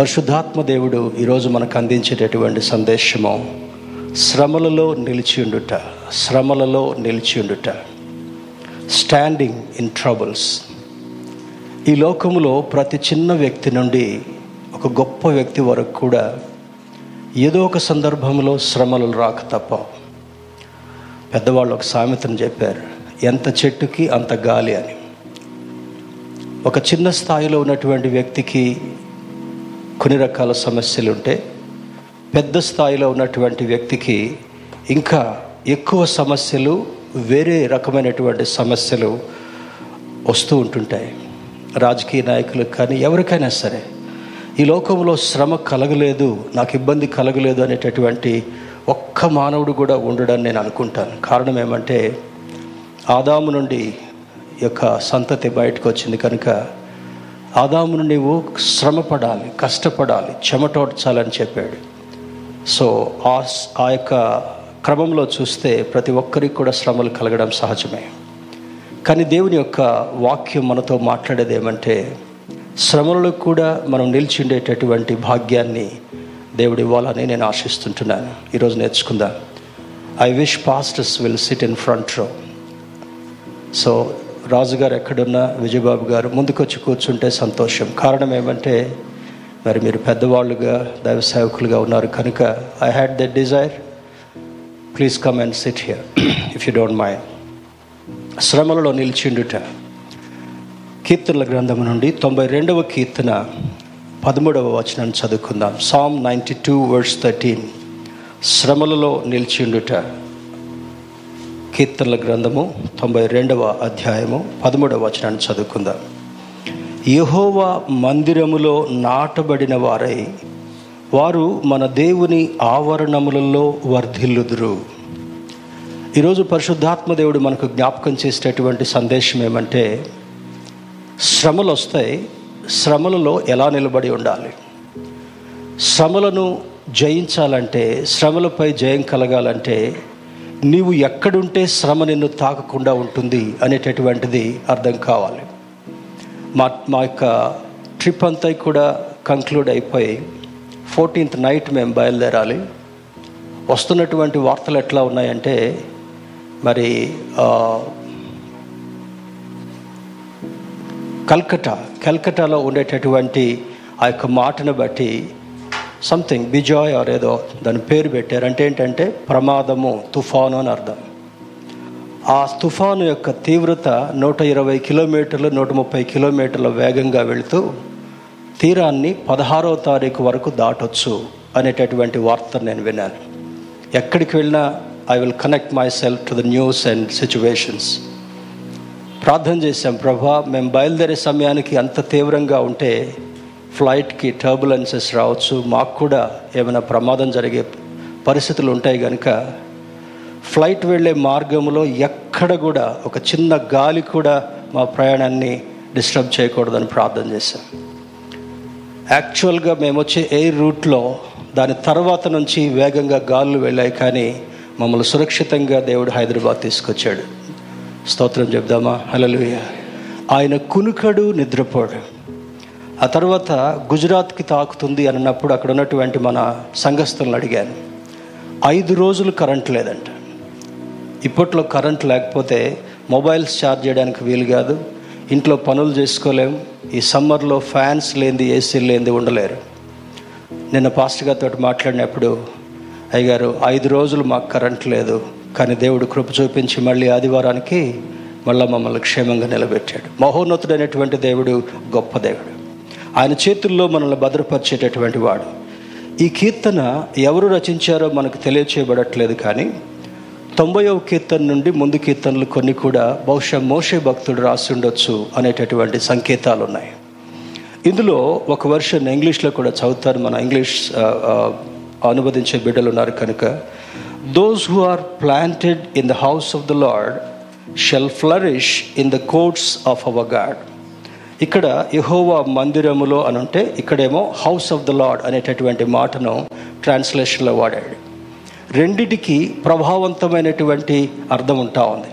పరిశుద్ధాత్మ దేవుడు ఈరోజు మనకు అందించేటటువంటి సందేశము శ్రమలలో నిలిచి ఉండుట శ్రమలలో నిలిచి ఉండుట. స్టాండింగ్ ఇన్ ట్రబుల్స్ ఈ లోకములో ప్రతి చిన్న వ్యక్తి నుండి ఒక గొప్ప వ్యక్తి వరకు కూడా ఏదో ఒక సందర్భంలో శ్రమలు రాక తప్ప. పెద్దవాళ్ళు ఒక సామెతను చెప్పారు ఎంత చెట్టుకి అంత గాలి అని. ఒక చిన్న స్థాయిలో ఉన్నటువంటి వ్యక్తికి కొన్ని రకాల సమస్యలు ఉంటే పెద్ద స్థాయిలో ఉన్నటువంటి వ్యక్తికి ఇంకా ఎక్కువ సమస్యలు వేరే రకమైనటువంటి సమస్యలు వస్తూ ఉంటుంటాయి. రాజకీయ నాయకులకు కానీ ఎవరికైనా సరే ఈ లోకంలో శ్రమ కలగలేదు నాకు ఇబ్బంది కలగలేదు అనేటటువంటి ఒక్క మానవుడు కూడా ఉండడని నేను అనుకుంటాను. కారణం ఏమంటే ఆదాము నుండి యొక్క సంతతి బయటకు వచ్చింది కనుక ఆదామును నీవు శ్రమపడాలి కష్టపడాలి చెమటోడ్చాలని చెప్పాడు. సో ఆ ఆ యొక్క క్రమంలో చూస్తే ప్రతి ఒక్కరికి కూడా శ్రమలు కలగడం సహజమే. కానీ దేవుని యొక్క వాక్యం మనతో మాట్లాడేది ఏమంటే శ్రమలలో కూడా మనం నిలిచి ఉండేటటువంటి భాగ్యాన్ని దేవుడు ఇవ్వాలని నేను ఆశిస్తుంటున్నాను. ఈరోజు నేర్చుకుందాం. I wish pastors will sit in front row so రాజుగారు ఎక్కడున్నా విజయబాబు గారు ముందుకొచ్చి కూర్చుంటే సంతోషం. కారణం ఏమంటే మరి మీరు పెద్దవాళ్ళుగా దైవ సేవకులుగా ఉన్నారు కనుక I had the desire please come and sit here if you don't mind శ్రమలలో నిలిచిండుట. కీర్తనల గ్రంథం నుండి తొంభై రెండవ కీర్తన పదమూడవ వచనాన్ని చదువుకుందాం. Psalm ninety two words thirteen శ్రమలలో నిలిచిండుట. కీర్తనల గ్రంథము తొంభై రెండవ అధ్యాయము పదమూడవ వచనాన్ని చదువుకుందాం. యహోవా మందిరములో నాటబడిన వారై వారు మన దేవుని ఆవరణములలో వర్ధిల్లుదురు. ఈరోజు పరిశుద్ధాత్మ దేవుడు మనకు జ్ఞాపకం చేసేటటువంటి సందేశం ఏమంటే శ్రమలు వస్తాయి శ్రమలలో ఎలా నిలబడి ఉండాలి? శ్రమలను జయించాలంటే శ్రమలపై జయం కలగాలంటే నీవు ఎక్కడుంటే శ్రమ నిన్ను తాకకుండా ఉంటుంది అనేటటువంటిది అర్థం కావాలి. మా మా యొక్క ట్రిప్ అంతా కూడా కంక్లూడ్ అయిపోయి ఫోర్టీన్త్ నైట్ మేము బయలుదేరాలి. వస్తున్నటువంటి వార్తలు ఎట్లా ఉన్నాయంటే మరి కల్కటా కల్కటాలో ఉండేటటువంటి ఆ యొక్క మాటను బట్టి సంథింగ్ బిజాయ్ ఆర్ ఏదో దాని పేరు పెట్టారు. అంటే ఏంటంటే ప్రమాదము తుఫాను అని అర్థం. ఆ తుఫాను యొక్క తీవ్రత నూట ఇరవై కిలోమీటర్లు నూట ముప్పై కిలోమీటర్ల వేగంగా వెళుతూ తీరాన్ని పదహారవ తారీఖు వరకు దాటొచ్చు అనేటటువంటి వార్త నేను విన్నాను. ఎక్కడికి వెళ్ళినా I will connect myself to the news and situations ప్రార్థన చేశాం ప్రభా మేము బయలుదేరే సమయానికి అంత తీవ్రంగా ఉంటే ఫ్లైట్కి టర్బులెన్సెస్ రావచ్చు. మాకు కూడా ఏమైనా ప్రమాదం జరిగే పరిస్థితులు ఉంటాయి కనుక ఫ్లైట్ వెళ్ళే మార్గంలో ఎక్కడ కూడా ఒక చిన్న గాలి కూడా మా ప్రయాణాన్ని డిస్టర్బ్ చేయకూడదని ప్రార్థన చేశాం. యాక్చువల్గా మేము వచ్చే ఎయిర్ రూట్లో దాని తర్వాత నుంచి వేగంగా గాలులు వెళ్ళాయి కానీ మమ్మల్ని సురక్షితంగా దేవుడు హైదరాబాద్ తీసుకొచ్చాడు. స్తోత్రం చెప్దామా? హలలుయ ఆయన కునుకడు నిద్రపోడు. ఆ తర్వాత గుజరాత్కి తాకుతుంది అన్నప్పుడు అక్కడ ఉన్నటువంటి మన సంఘస్థులను అడిగాను. ఐదు రోజులు కరెంట్ లేదంట. ఇప్పట్లో కరెంట్ లేకపోతే మొబైల్స్ ఛార్జ్ చేయడానికి వీలు కాదు. ఇంట్లో పనులు చేసుకోలేం. ఈ సమ్మర్లో ఫ్యాన్స్ లేనిది ఏసీ లేనిది ఉండలేరు. నిన్న పాస్టర్ గారితో మాట్లాడినప్పుడు అయ్యగారు ఐదు రోజులు మాకు కరెంట్ లేదు కానీ దేవుడు కృప చూపించి మళ్ళీ ఆదివారానికి మళ్ళీ మమ్మల్ని క్షేమంగా నిలబెట్టాడు. మహోన్నతుడైనటువంటి దేవుడు గొప్ప దేవుడు. ఆయన చేతుల్లో మనల్ని భద్రపరిచేటటువంటి వాడు. ఈ కీర్తన ఎవరు రచించారో మనకు తెలియచేయబడట్లేదు కానీ తొంభైవ కీర్తన నుండి ముందు కీర్తనలు కొన్ని కూడా బహుశా మోషే భక్తుడు రాసి ఉండొచ్చు అనేటటువంటి సంకేతాలు ఉన్నాయి ఇందులో ఒక వర్షన్ ఇంగ్లీష్లో కూడా చదువుతారు మన ఇంగ్లీష్ అనువదించే బిడ్డలు ఉన్నారు కనుక those who are planted in the house of the Lord shall flourish in the courts of our God ఇక్కడ యహోవా మందిరములో అని ఉంటే ఇక్కడేమో హౌస్ ఆఫ్ ద లార్డ్ అనేటటువంటి మాటను ట్రాన్స్లేషన్లో వాడాడు. రెండిటికి ప్రభావవంతమైనటువంటి అర్థం ఉంటా ఉంది.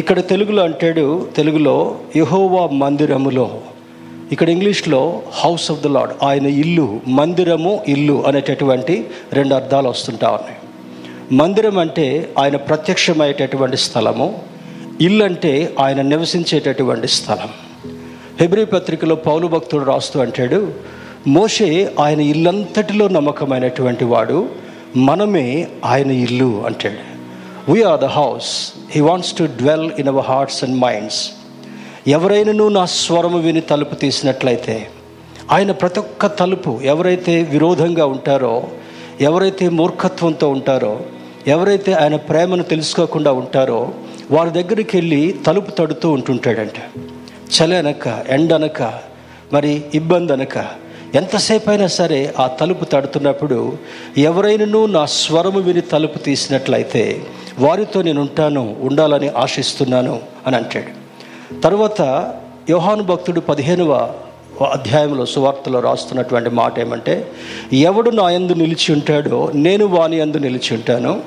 ఇక్కడ తెలుగులో అంటాడు తెలుగులో యహోవా మందిరములో ఇక్కడ ఇంగ్లీష్లో హౌస్ ఆఫ్ ద లాడ్ ఆయన ఇల్లు మందిరము ఇల్లు అనేటటువంటి రెండు అర్థాలు వస్తుంటా ఉన్నాయి. మందిరం అంటే ఆయన ప్రత్యక్షమయ్యేటటువంటి స్థలము ఇల్లు అంటే ఆయన నివసించేటటువంటి స్థలం. హెబ్రి పత్రికలో పౌలు భక్తుడు రాస్తూ అంటాడు మోషే ఆయన ఇల్లంతటిలో నమ్మకమైనటువంటి వాడు మనమే ఆయన ఇల్లు అంటాడు. We are the house he wants to dwell in our hearts and minds ఎవరైనాను నా స్వరము విని తలుపు తీసినట్లయితే ఆయన ప్రతి ఒక్క తలుపు ఎవరైతే విరోధంగా ఉంటారో ఎవరైతే మూర్ఖత్వంతో ఉంటారో ఎవరైతే ఆయన ప్రేమను తెలుసుకోకుండా ఉంటారో వారి దగ్గరికి వెళ్ళి తలుపు తడుతూ ఉంటుంటాడంట. చలి అనక ఎండ అనక మరి ఇబ్బంది అనక ఎంతసేపు అయినా సరే ఆ తలుపు తడుతున్నప్పుడు ఎవరైనాను నా స్వరము విని తలుపు తీసినట్లయితే వారితో నేను ఉంటాను ఉండాలని ఆశిస్తున్నాను అని అంటాడు. తర్వాత యోహాను భక్తుడు పదిహేనవ అధ్యాయంలో సువార్తలో రాస్తున్నటువంటి మాట ఏమంటే ఎవడు నా యందు నిలిచి ఉంటాడో నేను వాని యందు నిలిచి ఉంటాను.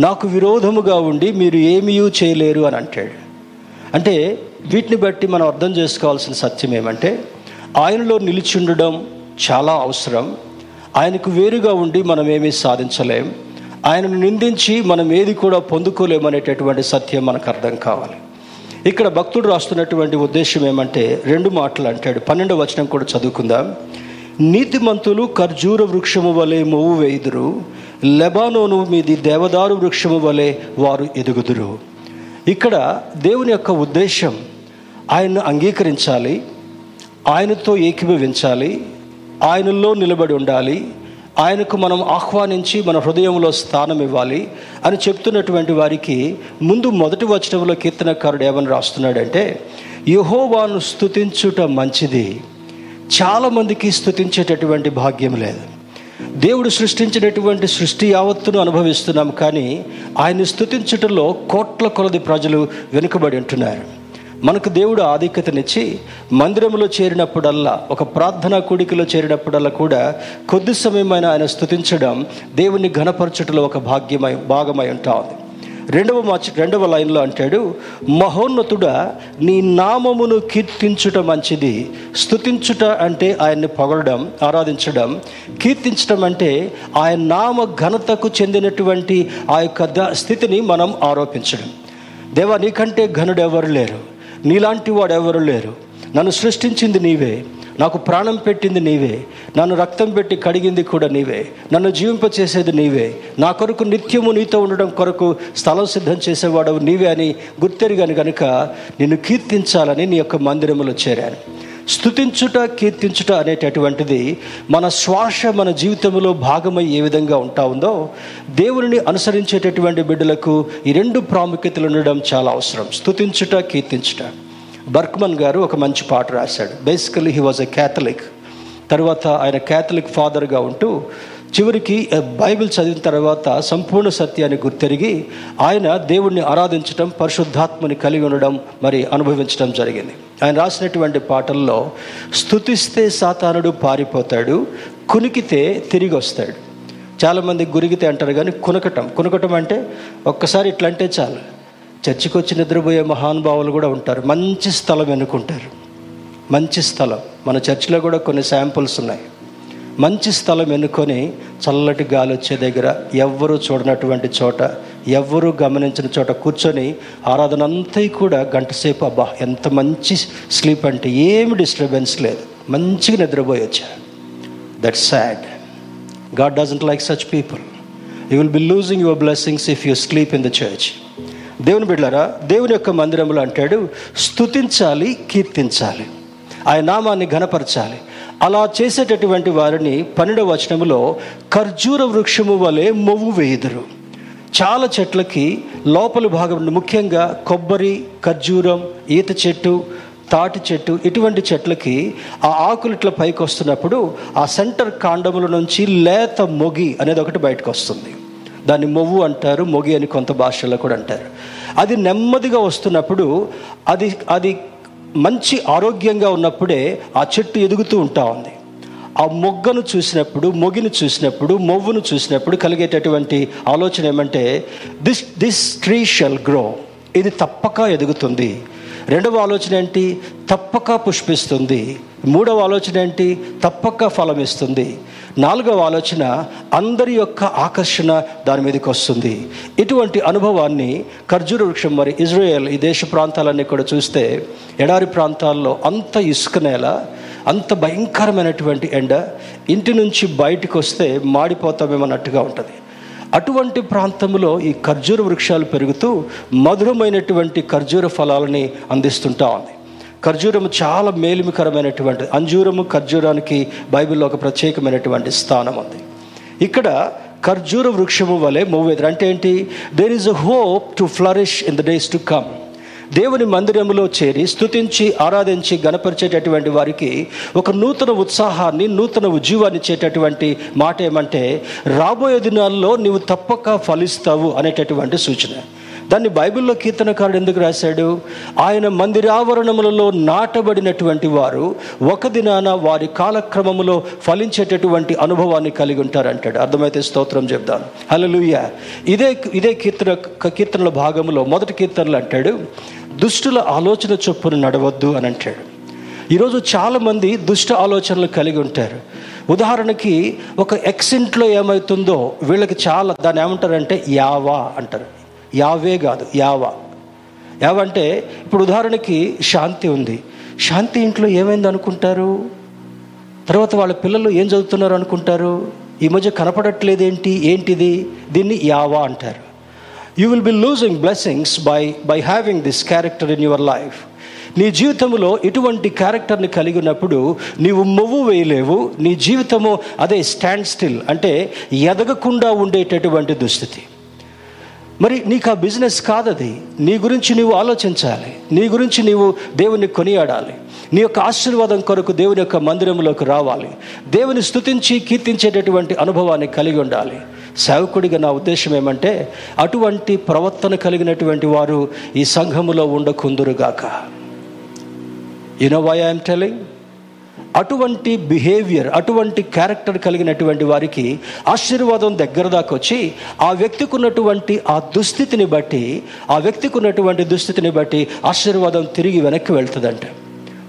నాకు విరోధముగా ఉండి మీరు ఏమీ చేయలేరు అని అంటాడు. అంటే వీటిని బట్టి మనం అర్థం చేసుకోవాల్సిన సత్యం ఏమంటే ఆయనలో నిలిచి ఉండడం చాలా అవసరం. ఆయనకు వేరుగా ఉండి మనం ఏమీ సాధించలేం. ఆయనను నిందించి మనం ఏది కూడా పొందుకోలేమనేటటువంటి సత్యం మనకు అర్థం కావాలి. ఇక్కడ భక్తుడు రాస్తున్నటువంటి ఉద్దేశం ఏమంటే రెండు మాటలు అంటాడు. పన్నెండు వచనం కూడా చదువుకుందాం. నీతిమంతులు ఖర్జూర వృక్షము వలె మొవ్వు వేయుదురు. లెబానోను మీది దేవదారు వృక్షము వలె వారు ఎదుగుదురు. ఇక్కడ దేవుని యొక్క ఉద్దేశం ఆయన్ను అంగీకరించాలి ఆయనతో ఏకీభవించాలి ఆయనలో నిలబడి ఉండాలి ఆయనకు మనం ఆహ్వానించి మన హృదయంలో స్థానం ఇవ్వాలి అని చెప్తున్నటువంటి వారికి ముందు మొదటి వచనంలో కీర్తనకారుడు ఏమని రాస్తున్నాడంటే యహోవాను స్థుతించుట మంచిది. చాలామందికి స్థుతించేటటువంటి భాగ్యం లేదు. దేవుడు సృష్టించినటువంటి సృష్టి యావత్తును అనుభవిస్తున్నాం కానీ ఆయన్ని స్థుతించుటలో కోట్ల కొలది ప్రజలు వెనుకబడి ఉంటున్నారు. మనకు దేవుడు ఆధిక్యతనిచ్చి మందిరంలో చేరినప్పుడల్లా ఒక ప్రార్థనా కూడికలో చేరినప్పుడల్లా కూడా కొద్ది సమయమైన ఆయన స్థుతించడం దేవుణ్ణి ఘనపరచుటలో ఒక భాగ్యమై భాగమై ఉంటా ఉంది. రెండవ మార్చి రెండవ లైన్లో అంటాడు మహోన్నతుడ నీ నామమును కీర్తించుట మంచిది. స్థుతించుట అంటే ఆయన్ని పొగడడం ఆరాధించడం. కీర్తించడం అంటే ఆయన నామ ఘనతకు చెందినటువంటి ఆ యొక్క స్థితిని మనం ఆరోపించడం. దేవా నీకంటే ఘనుడు ఎవరు లేరు. నీలాంటి వాడు ఎవరు లేరు. నన్ను సృష్టించింది నీవే. నాకు ప్రాణం పెట్టింది నీవే. నన్ను రక్తం పెట్టి కడిగింది కూడా నీవే. నన్ను జీవింపచేసేది నీవే. నా కొరకు నిత్యము నీతో ఉండడం కొరకు స్థలం సిద్ధం చేసేవాడు నీవే అని గుర్తెరిగాను కనుక నిన్ను కీర్తించాలని నీ యొక్క మందిరములో చేరాను. స్థుతించుట కీర్తించుట అనేటటువంటిది మన శ్వాస మన జీవితంలో భాగమై ఏ విధంగా ఉంటా ఉందో దేవుని అనుసరించేటటువంటి బిడ్డలకు ఈ రెండు ప్రాముఖ్యతలు ఉండడం చాలా అవసరం. స్థుతించుట కీర్తించుట. బర్క్మన్ గారు ఒక మంచి పాట రాశాడు. Basically he was a Catholic తర్వాత ఆయన క్యాథలిక్ ఫాదర్గా ఉంటూ చివరికి బైబిల్ చదివిన తర్వాత సంపూర్ణ సత్యాన్ని గుర్తెరిగి ఆయన దేవుణ్ణి ఆరాధించడం పరిశుద్ధాత్మని కలిగి ఉండడం మరి అనుభవించడం జరిగింది. ఆయన రాసినటువంటి పాటల్లో స్థుతిస్తే సాతానుడు పారిపోతాడు కునికితే తిరిగి వస్తాడు చాలామంది గురిగితే అంటారు కానీ కునకటం కునకటం అంటే ఒక్కసారి ఇట్లా అంటే చాలు. చర్చికి వచ్చి నిద్రపోయే మహానుభావులు కూడా ఉంటారు మంచి స్థలం ఎన్నుకుంటారు. మంచి స్థలం. మన చర్చిలో కూడా కొన్ని శాంపుల్స్ ఉన్నాయి. మంచి స్థలం ఎన్నుకొని చల్లటి గాలి వచ్చే దగ్గర ఎవ్వరూ చూడనటువంటి చోట ఎవ్వరూ గమనించిన చోట కూర్చొని ఆరాధన అంతా కూడా గంటసేపు అబ్బా ఎంత మంచి స్లీప్ అంటే ఏమి డిస్టర్బెన్స్ లేదు. మంచిగా నిద్రపోయి వచ్చా that sad God doesn't like such people you will be losing your blessings if you sleep in the church దేవుని బిడ్డారా దేవుని యొక్క మందిరంలో అంటాడు స్తుతించాలి కీర్తించాలి. ఆయన నామాన్ని ఘనపరచాలి. అలా చేసేటటువంటి వారిని పన్నెండవ వచనములో ఖర్జూర వృక్షము వలె మొవ్వు వేయుదురు. చాలా చెట్లకి లోపలి భాగం ముఖ్యంగా కొబ్బరి ఖర్జూరం ఈత చెట్టు తాటి చెట్టు ఇటువంటి చెట్లకి ఆ ఆకులు ఇట్లా పైకి వస్తున్నప్పుడు ఆ సెంటర్ కాండముల నుంచి లేత మొగి అనేది ఒకటి బయటకు వస్తుంది. దాన్ని మొవ్వు అంటారు మొగి అని కొంత భాషల్లో కూడా అంటారు. అది నెమ్మదిగా వస్తున్నప్పుడు అది అది మంచి ఆరోగ్యంగా ఉన్నప్పుడే ఆ చెట్టు ఎదుగుతూ ఉంటా ఉంది. ఆ మొగ్గను చూసినప్పుడు మొగిని చూసినప్పుడు మొవ్వును చూసినప్పుడు కలిగేటటువంటి ఆలోచన ఏమంటే this this tree shall grow. ఇది తప్పక ఎదుగుతుంది. రెండవ ఆలోచన ఏంటి? తప్పక పుష్పిస్తుంది. మూడవ ఆలోచన ఏంటి? తప్పక ఫలం ఇస్తుంది నాలుగవ ఆలోచన అందరి యొక్క ఆకర్షణ దాని మీదకి వస్తుంది. ఇటువంటి అనుభవాన్ని ఖర్జూర వృక్షం మరి ఇజ్రాయెల్ ఈ దేశ ప్రాంతాలన్నీ కూడా చూస్తే ఎడారి ప్రాంతాల్లో అంత ఇసుక నేల అంత భయంకరమైనటువంటి ఎండ ఇంటి నుంచి బయటకు వస్తే మాడిపోతామేమన్నట్టుగా ఉంటుంది. అటువంటి ప్రాంతంలో ఈ ఖర్జూర వృక్షాలు పెరుగుతూ మధురమైనటువంటి ఖర్జూర ఫలాలని అందిస్తుంటా ఉంది. ఖర్జూరము చాలా మేలుమికరమైనటువంటి అంజూరము ఖర్జూరానికి బైబిల్లో ఒక ప్రత్యేకమైనటువంటి స్థానం ఉంది. ఇక్కడ ఖర్జూర వృక్షము వలె మూవేదర్ అంటే ఏంటి? There is a hope to flourish in the days to come దేవుని మందిరములో చేరి స్తుతించి ఆరాధించి గణపరిచేటటువంటి వారికి ఒక నూతన ఉత్సాహాన్ని నూతన ఉజ్జీవాన్ని ఇచ్చేటటువంటి మాట ఏమంటే రాబోయే దినాల్లో నీవు తప్పక ఫలిస్తావు అనేటటువంటి సూచన. దాన్ని బైబిల్లో కీర్తనకారుడు ఎందుకు రాశాడు? ఆయన మందిరావరణములలో నాటబడినటువంటి వారు ఒక దినాన వారి కాలక్రమములో ఫలించేటటువంటి అనుభవాన్ని కలిగి ఉంటారంటాడు. అర్థమైతే స్తోత్రం చెప్తాను హలలుయ ఇదే ఇదే కీర్తన కీర్తనల భాగంలో మొదటి కీర్తనలు అంటాడు దుష్టుల ఆలోచన చొప్పున నడవద్దు అని అంటాడు. ఈరోజు చాలామంది దుష్ట ఆలోచనలు కలిగి ఉంటారు. ఉదాహరణకి ఒక ఎక్సింట్లో ఏమవుతుందో వీళ్ళకి చాలా దాన్ని ఏమంటారంటే యావా అంటారు. యావే కాదు యావా. యావంటే ఇప్పుడు ఉదాహరణకి శాంతి ఉంది. శాంతి ఇంట్లో ఏమైంది అనుకుంటారు? తర్వాత వాళ్ళ పిల్లలు ఏం చదువుతున్నారు అనుకుంటారు? ఈ మధ్య కనపడట్లేదేంటి? ఏంటిది? దీన్ని యావా అంటారు. You will be losing blessings by by having this character in your life నీ జీవితంలో ఇటువంటి క్యారెక్టర్ని కలిగి ఉన్నప్పుడు నీవు మొవ్వు వేయలేవు నీ జీవితము అదే స్టాండ్ స్టిల్ అంటే ఎదగకుండా ఉండేటటువంటి దుస్థితి. మరి నీకు ఆ బిజినెస్ కాదది. నీ గురించి నీవు ఆలోచించాలి. నీ గురించి నీవు దేవుని కొనియాడాలి. నీ యొక్క ఆశీర్వాదం కొరకు దేవుని యొక్క మందిరంలోకి రావాలి. దేవుని స్థుతించి కీర్తించేటటువంటి అనుభవాన్ని కలిగి ఉండాలి. సేవకుడిగా నా ఉద్దేశం ఏమంటే అటువంటి ప్రవర్తన కలిగినటువంటి వారు ఈ సంఘములో ఉండకుందురుగాక. You know why I'm telling అటువంటి బిహేవియర్ అటువంటి క్యారెక్టర్ కలిగినటువంటి వారికి ఆశీర్వాదం దగ్గర దాకా వచ్చి ఆ వ్యక్తికి ఉన్నటువంటి ఆ దుస్థితిని బట్టి ఆ వ్యక్తికి ఉన్నటువంటి దుస్థితిని బట్టి ఆశీర్వాదం తిరిగి వెనక్కి వెళ్తుందంట.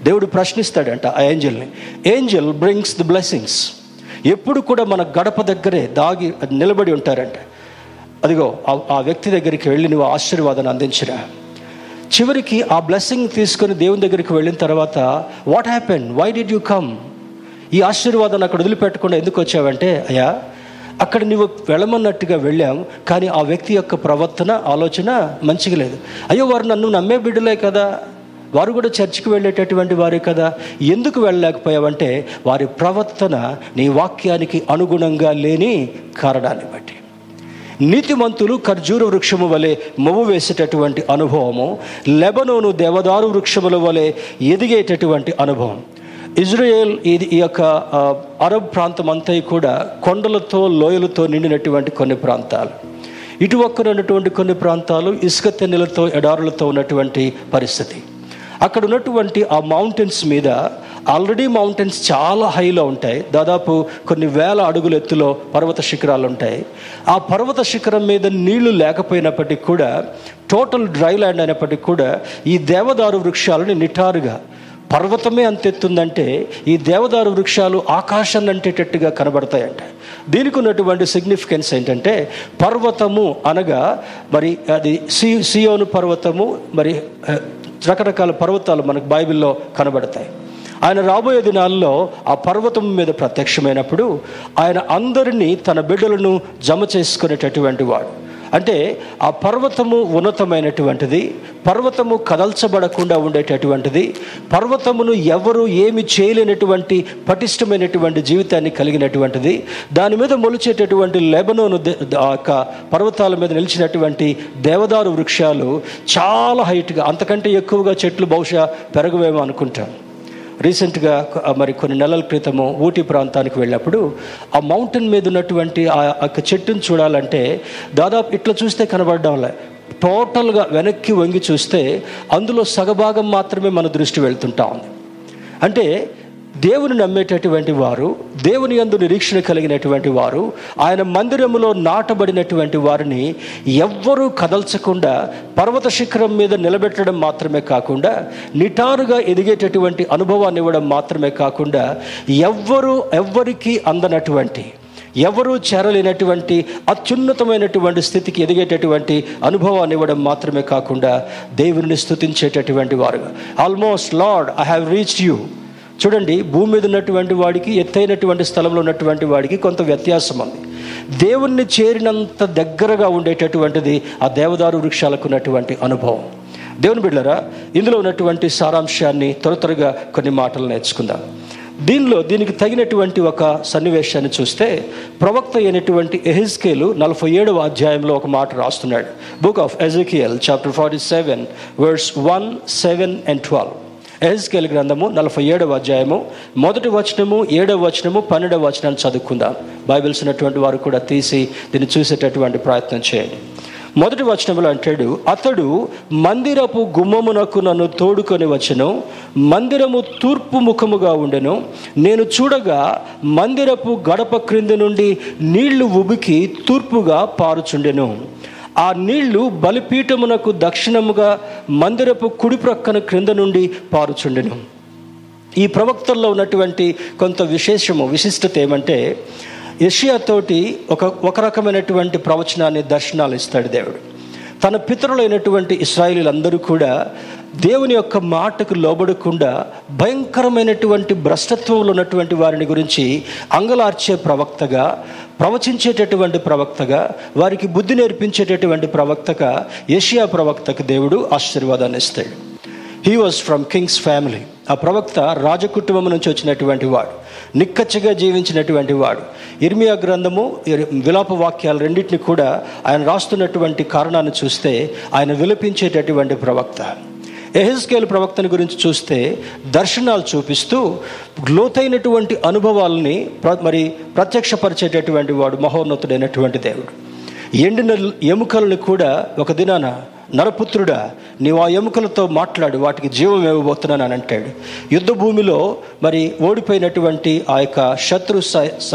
దేవుడు ప్రశ్నిస్తాడంట ఆ ఏంజల్ని ఏంజల్ బ్రింగ్స్ ది బ్లెస్సింగ్స్ ఎప్పుడు కూడా మన గడప దగ్గరే దాగి నిలబడి ఉంటారంట. అదిగో ఆ వ్యక్తి దగ్గరికి వెళ్ళి నువ్వు ఆశీర్వాదాన్ని అందించినా చివరికి ఆ బ్లెస్సింగ్ తీసుకొని దేవుని దగ్గరికి వెళ్ళిన తర్వాత what happen why did you come ఈ ఆశీర్వాదాన్ని అక్కడ వదిలిపెట్టకుండా ఎందుకు వచ్చావంటే అయ్యా అక్కడ నువ్వు వెళ్ళమన్నట్టుగా వెళ్ళాం కానీ ఆ వ్యక్తి యొక్క ప్రవర్తన ఆలోచన మంచిగా లేదు. అయ్యో వారు నన్ను నమ్మే బిడ్డలే కదా. వారు కూడా చర్చికి వెళ్ళేటటువంటి వారే కదా. ఎందుకు వెళ్ళలేకపోయావంటే వారి ప్రవర్తన నీ వాక్యానికి అనుగుణంగా లేని కారణాన్ని బట్టి. నీతిమంతులు ఖర్జూర వృక్షము వలె మొవ్వు వేసేటటువంటి అనుభవము. లెబనోను దేవదారు వృక్షముల వలె ఎదిగేటటువంటి అనుభవం. ఇజ్రాయేల్ ఇది ఈ యొక్క అరబ్ ప్రాంతం అంతా కూడా కొండలతో లోయలతో నిండినటువంటి కొన్ని ప్రాంతాలు. ఇటువక్కనటువంటి ఉన్నటువంటి కొన్ని ప్రాంతాలు ఇసుక తెన్నెలతో ఎడారులతో ఉన్నటువంటి పరిస్థితి. అక్కడ ఉన్నటువంటి ఆ మౌంటైన్స్ మీద ఆల్రెడీ మౌంటైన్స్ చాలా హైలో ఉంటాయి. దాదాపు కొన్ని వేల అడుగుల ఎత్తులో పర్వత శిఖరాలు ఉంటాయి. ఆ పర్వత శిఖరం మీద నీళ్ళు లేకపోయినప్పటికీ కూడా టోటల్ డ్రై ల్యాండ్ అయినప్పటికీ కూడా ఈ దేవదారు వృక్షాలని నిటారుగా పర్వతమే అంతెత్తుందంటే ఈ దేవదారు వృక్షాలు ఆకాశాన్ని అంటేటట్టుగా కనబడతాయంట. దీనికి ఉన్నటువంటి సిగ్నిఫికెన్స్ ఏంటంటే పర్వతము అనగా మరి అది సి సియోను పర్వతము మరి రకరకాల పర్వతాలు మనకు బైబిల్లో కనబడతాయి. ఆయన రాబోయే దినాల్లో ఆ పర్వతం మీద ప్రత్యక్షమైనప్పుడు ఆయన అందరినీ తన బిడ్డలను జమ చేసుకునేటటువంటి వాడు. అంటే ఆ పర్వతము ఉన్నతమైనటువంటిది పర్వతము కదల్చబడకుండా ఉండేటటువంటిది పర్వతమును ఎవరు ఏమి చేయలేనటువంటి పటిష్టమైనటువంటి జీవితాన్ని కలిగినటువంటిది దాని మీద మొలిచేటటువంటి లెబనోను యొక్క పర్వతాల మీద నిలిచినటువంటి దేవదారు వృక్షాలు చాలా హైట్గా అంతకంటే ఎక్కువగా చెట్లు బహుశా పెరగవేమో అనుకుంటాను. రీసెంట్గా మరి కొన్ని నెలల క్రితము ఊటీ ప్రాంతానికి వెళ్ళినప్పుడు ఆ మౌంటైన్ మీద ఉన్నటువంటి ఆ యొక్క చెట్టును చూడాలంటే దాదాపు ఇట్లా చూస్తే కనబడడంలే టోటల్గా వెనక్కి వంగి చూస్తే అందులో సగభాగం మాత్రమే మన దృష్టి వెళ్తుంటా ఉంది. అంటే దేవుని నమ్మేటటువంటి వారు దేవుని యందు నిరీక్షణ కలిగినటువంటి వారు ఆయన మందిరములో నాటబడినటువంటి వారిని ఎవ్వరూ కదల్చకుండా పర్వత శిఖరం మీద నిలబెట్టడం మాత్రమే కాకుండా నిటారుగా ఎదిగేటటువంటి అనుభవాన్ని ఇవ్వడం మాత్రమే కాకుండా ఎవ్వరూ ఎవ్వరికీ అందనటువంటి ఎవరూ చేరలేనటువంటి అత్యున్నతమైనటువంటి స్థితికి ఎదిగేటటువంటి అనుభవాన్ని ఇవ్వడం మాత్రమే కాకుండా దేవుని స్థుతించేటటువంటి వారుగా almost Lord I have reached you చూడండి భూమి మీద ఉన్నటువంటి వాడికి ఎత్తైనటువంటి స్థలంలో ఉన్నటువంటి వాడికి కొంత వ్యత్యాసం ఉంది. దేవుణ్ణి చేరినంత దగ్గరగా ఉండేటటువంటిది ఆ దేవదారు వృక్షాలకు ఉన్నటువంటి అనుభవం. దేవుని బిడ్డరా ఇందులో ఉన్నటువంటి సారాంశాన్ని త్వర త్వరగా కొన్ని మాటలు నేర్చుకుందాం. దీనిలో దీనికి తగినటువంటి ఒక సన్నివేశాన్ని చూస్తే ప్రవక్త అయినటువంటి ఎహిస్కేలు నలభై ఏడవ అధ్యాయంలో ఒక మాట రాస్తున్నాడు. Book of Ezekiel chapter forty seven words one seven and twelve ఎహెస్కేల్ గ్రంథము నలభై ఏడవ అధ్యాయము. మొదటి వచనము ఏడవ వచనము పన్నెండవ వచనాన్ని చదువుకుందాం. బైబిల్స్ ఉన్నటువంటి వారు కూడా తీసి దీన్ని చూసేటటువంటి ప్రయత్నం చేయండి. మొదటి వచనంలో అంటాడు అతడు మందిరపు గుమ్మమునకు నన్ను తోడుకొని వచ్చెను మందిరము తూర్పు ముఖముగా ఉండెను. నేను చూడగా మందిరపు గడప క్రింది నుండి నీళ్ళు ఉబికి తూర్పుగా పారుచుండెను. ఆ నీళ్ళు బలిపీఠమునకు దక్షిణముగా మందిరపు కుడి ప్రక్కన క్రింద నుండి పారుచుండెను. ఈ ప్రవక్తల్లో ఉన్నటువంటి కొంత విశేషము విశిష్టత ఏమంటే యషియాతోటి ఒక ఒక రకమైనటువంటి ప్రవచనాన్ని దర్శనాలు ఇస్తాడు దేవుడు. తన పితరులైనటువంటి ఇస్రాయిలీలందరూ కూడా దేవుని యొక్క మాటకు లోబడకుండా భయంకరమైనటువంటి భ్రష్టత్వంలో ఉన్నటువంటి వారిని గురించి అంగలార్చే ప్రవక్తగా ప్రవచించేటటువంటి ప్రవక్తగా వారికి బుద్ధి నేర్పించేటటువంటి ప్రవక్తగా ఏషియా ప్రవక్తకు దేవుడు ఆశీర్వాదాన్ని ఇస్తాడు. He was from kings family ఆ ప్రవక్త రాజకుటుంబం నుంచి వచ్చినటువంటి వాడు. నిక్కచ్చగా జీవించినటువంటి వాడు. ఇర్మియా గ్రంథము విలాప వాక్యాలు రెండింటిని కూడా ఆయన రాస్తున్నటువంటి కారణాన్ని చూస్తే ఆయన విలపించేటటువంటి ప్రవక్త. ఎహెస్కేల్ ప్రవక్తని గురించి చూస్తే దర్శనాలు చూపిస్తూ లోతైనటువంటి అనుభవాలని మరి ప్రత్యక్షపరిచేటటువంటి వాడు మహోన్నతుడైనటువంటి దేవుడు. ఎండిన ఎముకలను కూడా ఒక దినాన నరపుత్రుడా నీవు ఆ ఎముకలతో మాట్లాడు వాటికి జీవం ఇవ్వబోతున్నాను అని అంటాడు. యుద్ధ భూమిలో మరి ఓడిపోయినటువంటి ఆ యొక్క శత్రు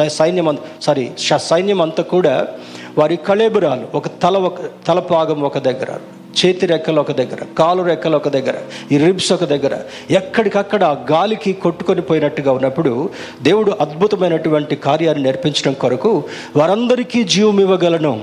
సైన్యం సారీ సైన్యం అంతా కూడా వారి కళేబురాలు ఒక తల ఒక తలపాగం ఒక దగ్గర. చేతి రెక్కలు ఒక దగ్గర కాలు రెక్కలు ఒక దగ్గర ఈ రిబ్స్ ఒక దగ్గర. ఎక్కడికక్కడ గాలికి కొట్టుకొని పోయినట్టుగా ఉన్నప్పుడు దేవుడు అద్భుతమైనటువంటి కార్యాన్ని నేర్పించడం కొరకు వారందరికీ జీవం ఇవ్వగలను.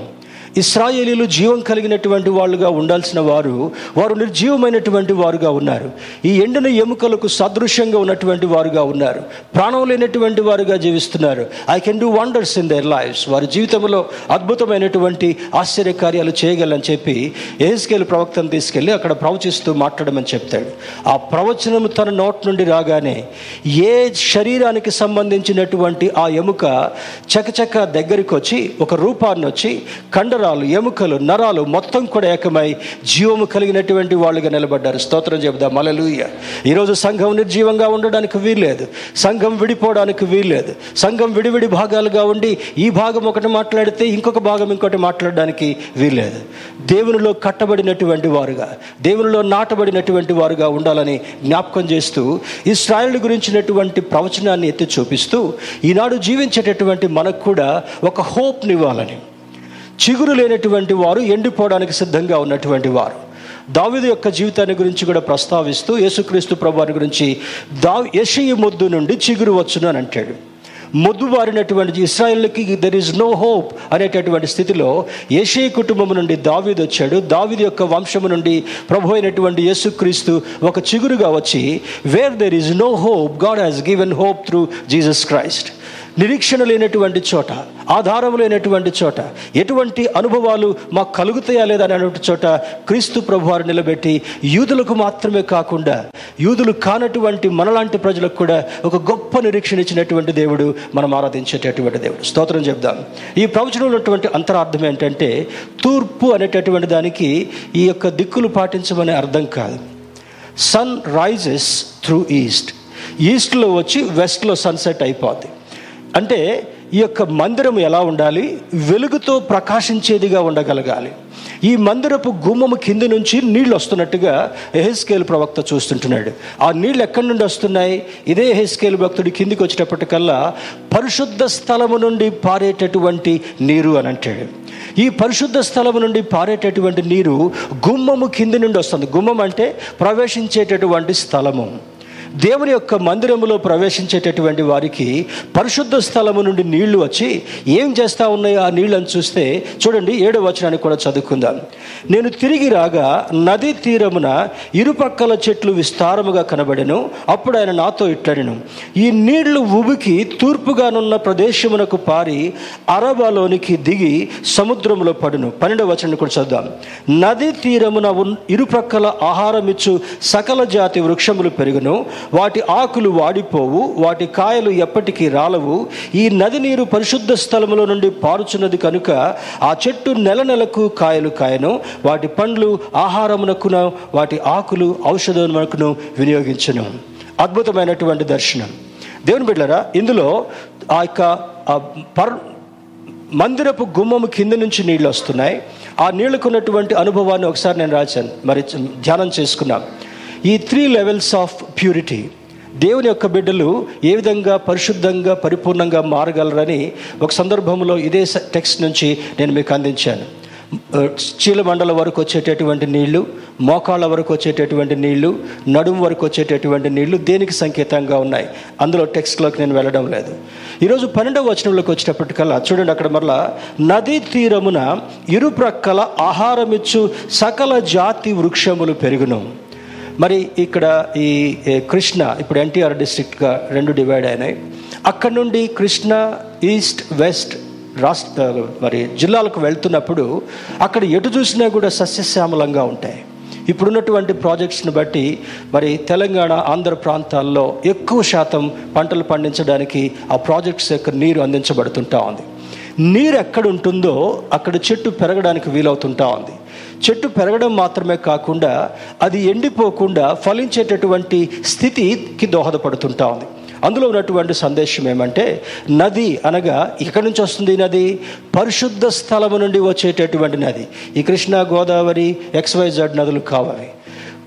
ఇస్రాయేలీలు జీవం కలిగినటువంటి వాళ్ళుగా ఉండాల్సిన వారు వారు నిర్జీవమైనటువంటి వారుగా ఉన్నారు. ఈ ఎండిన ఎముకలకు సదృశ్యంగా ఉన్నటువంటి వారుగా ఉన్నారు. ప్రాణం లేనటువంటి వారుగా జీవిస్తున్నారు. I can do wonders in their lives వారి జీవితంలో అద్భుతమైనటువంటి ఆశ్చర్యకార్యాలు చేయగలని చెప్పి ఏస్కేలు ప్రవక్తను తీసుకెళ్ళి అక్కడ ప్రవచిస్తూ మాట్లాడమని చెప్తాడు. ఆ ప్రవచనం తన నోట్ నుండి రాగానే ఏ శరీరానికి సంబంధించినటువంటి ఆ ఎముక చకచక దగ్గరికి వచ్చి ఒక రూపాన్ని వచ్చి కండర కండరాలు ఎముకలు నరాలు మొత్తం కూడా ఏకమై జీవము కలిగినటువంటి వాళ్ళుగా నిలబడ్డారు. స్తోత్రం చెబుదాం. మలలుయ ఈరోజు సంఘం నిర్జీవంగా ఉండడానికి వీల్లేదు. సంఘం విడిపోవడానికి వీల్లేదు. సంఘం విడివిడి భాగాలుగా ఉండి ఈ భాగం ఒకటి మాట్లాడితే ఇంకొక భాగం ఇంకోటి మాట్లాడడానికి వీల్లేదు. దేవునిలో కట్టబడినటువంటి వారుగా దేవునిలో నాటబడినటువంటి వారుగా ఉండాలని జ్ఞాపకం చేస్తూ ఇస్రాయల్ గురించినటువంటి ప్రవచనాన్ని ఎత్తి చూపిస్తూ ఈనాడు జీవించేటటువంటి మనకు కూడా ఒక హోప్నివ్వాలని చిగురు లేనటువంటి వారు ఎండిపోవడానికి సిద్ధంగా ఉన్నటువంటి వారు. దావిదు యొక్క జీవితాన్ని గురించి కూడా ప్రస్తావిస్తూ యేసుక్రీస్తు ప్రభువారి గురించి దా యషయ మొద్దు నుండి చిగురు వచ్చును అని అంటాడు. మొద్దు వారినటువంటి ఇస్రాయల్కి దెర్ ఈజ్ నో హోప్ అనేటటువంటి స్థితిలో ఏషే కుటుంబం నుండి దావీదు వచ్చాడు. దావీదు యొక్క వంశము నుండి ప్రభు అయినటువంటి యేసుక్రీస్తు ఒక చిగురుగా వచ్చి where there is no hope God has given hope through Jesus Christ నిరీక్షణ లేనటువంటి చోట ఆధారం లేనటువంటి చోట ఎటువంటి అనుభవాలు మాకు కలుగుతాయా లేదా అనేటువంటి చోట క్రీస్తు ప్రభువారు నిలబెట్టి యూదులకు మాత్రమే కాకుండా యూదులు కానటువంటి మనలాంటి ప్రజలకు కూడా ఒక గొప్ప నిరీక్షణ ఇచ్చినటువంటి దేవుడు మనం ఆరాధించేటటువంటి దేవుడు. స్తోత్రం చెప్దాం. ఈ ప్రవచనంలో ఉన్నటువంటి అంతరార్థం ఏంటంటే తూర్పు అనేటటువంటి దానికి ఈ యొక్క దిక్కులు పాటించమనే అర్థం కాదు. సన్ రైజెస్ త్రూ ఈస్ట్ ఈస్ట్లో వచ్చి వెస్ట్లో సన్సెట్ అయిపోద్ది. అంటే ఈ యొక్క మందిరం ఎలా ఉండాలి? వెలుగుతో ప్రకాశించేదిగా ఉండగలగాలి. ఈ మందిరపు గుమ్మము కింద నుంచి నీళ్ళు వస్తున్నట్టుగా ఎహెస్కేల్ ప్రవక్త చూస్తుంటున్నాడు. ఆ నీళ్ళు ఎక్కడి నుండి వస్తున్నాయి? ఇదే ఎహెస్కేల్ భక్తుడి కిందికి వచ్చేటప్పటికల్లా పరిశుద్ధ స్థలము నుండి పారేటటువంటి నీరు అని అంటాడు. ఈ పరిశుద్ధ స్థలము నుండి పారేటటువంటి నీరు గుమ్మము కింది నుండి వస్తుంది. గుమ్మం అంటే ప్రవేశించేటటువంటి స్థలము. దేవుని యొక్క మందిరములో ప్రవేశించేటటువంటి వారికి పరిశుద్ధ స్థలము నుండి నీళ్ళు వచ్చి ఏం చేస్తూ ఉన్నాయో ఆ నీళ్ళని చూస్తే చూడండి ఏడో వచనాన్ని కూడా చదువుకుందాం. నేను తిరిగి రాగా నదీ తీరమున ఇరుపక్కల చెట్లు విస్తారముగా కనబడెను అప్పుడు ఆయన నాతో ఇట్లడెను ఈ నీళ్ళు ఉబికి తూర్పుగానున్న ప్రదేశమునకు పారి అరబాలోనికి దిగి సముద్రంలో పడును. పన్నెండవ వచనాన్ని కూడా చదువుదాం. నదీ తీరమున ఉన్- ఇరుప్రక్కల ఆహారమిచ్చు సకల జాతి వృక్షములు పెరుగును వాటి ఆకులు వాడిపోవు వాటి కాయలు ఎప్పటికీ రాలవు. ఈ నది నీరు పరిశుద్ధ స్థలములో నుండి పారుచున్నది కనుక ఆ చెట్టు నెల నెలకు కాయలు కాయను వాటి పండ్లు ఆహారమునకును వాటి ఆకులు ఔషధమునకును వినియోగించను. అద్భుతమైనటువంటి దర్శనం. దేవుని బిడ్డరా ఇందులో ఆ యొక్క పర్ మందిరపు గుమ్మము కింద నుంచి నీళ్ళు వస్తున్నాయి. ఆ నీళ్ళకు ఉన్నటువంటి అనుభవాన్ని ఒకసారి నేను రాశాను. మరి ధ్యానం చేసుకున్నాం ఈ త్రీ లెవెల్స్ ఆఫ్ ప్యూరిటీ దేవుని యొక్క బిడ్డలు ఏ విధంగా పరిశుద్ధంగా పరిపూర్ణంగా మారగలరని ఒక సందర్భంలో ఇదే టెక్స్ట్ నుంచి నేను మీకు అందించాను. చీలమండల వరకు వచ్చేటటువంటి నీళ్ళు మోకాళ్ళ వరకు వచ్చేటటువంటి నీళ్ళు నడుము వరకు వచ్చేటటువంటి నీళ్ళు దేనికి సంకేతంగా ఉన్నాయి? అందులో టెక్స్ట్లోకి నేను వెళ్ళడం లేదు. ఈరోజు పన్నెండవ వచనంలోకి వచ్చేటప్పటికల్లా చూడండి అక్కడ మరలా నదీ తీరమున ఇరుప్రక్కల ఆహారమిచ్చు సకల జాతి వృక్షములు పెరుగును. మరి ఇక్కడ ఈ కృష్ణ ఇప్పుడు ఎన్టీఆర్ డిస్ట్రిక్ట్గా రెండు డివైడ్ అయినాయి. అక్కడ నుండి కృష్ణ ఈస్ట్ వెస్ట్ రాష్ట్ర మరి జిల్లాలకు వెళ్తున్నప్పుడు అక్కడ ఎటు చూసినా కూడా సస్యశ్యామలంగా ఉంటాయి. ఇప్పుడున్నటువంటి ప్రాజెక్ట్స్ని బట్టి మరి తెలంగాణ ఆంధ్ర ప్రాంతాల్లో ఎక్కువ శాతం పంటలు పండించడానికి ఆ ప్రాజెక్ట్స్ యొక్క నీరు అందించబడుతుంటా ఉంది. నీరు ఎక్కడ ఉంటుందో అక్కడ చెట్టు పెరగడానికి వీలవుతుంటా ఉంది. చెట్టు పెరగడం మాత్రమే కాకుండా అది ఎండిపోకుండా ఫలించేటటువంటి స్థితికి దోహదపడుతుంటా ఉంది. అందులో ఉన్నటువంటి సందేశం ఏమంటే నది అనగా ఇక్కడి నుంచి వస్తుంది నది పరిశుద్ధ స్థలము నుండి వచ్చేటటువంటి నది. ఈ కృష్ణా గోదావరి ఎక్స్వైజెడ్ నదులు కావాలి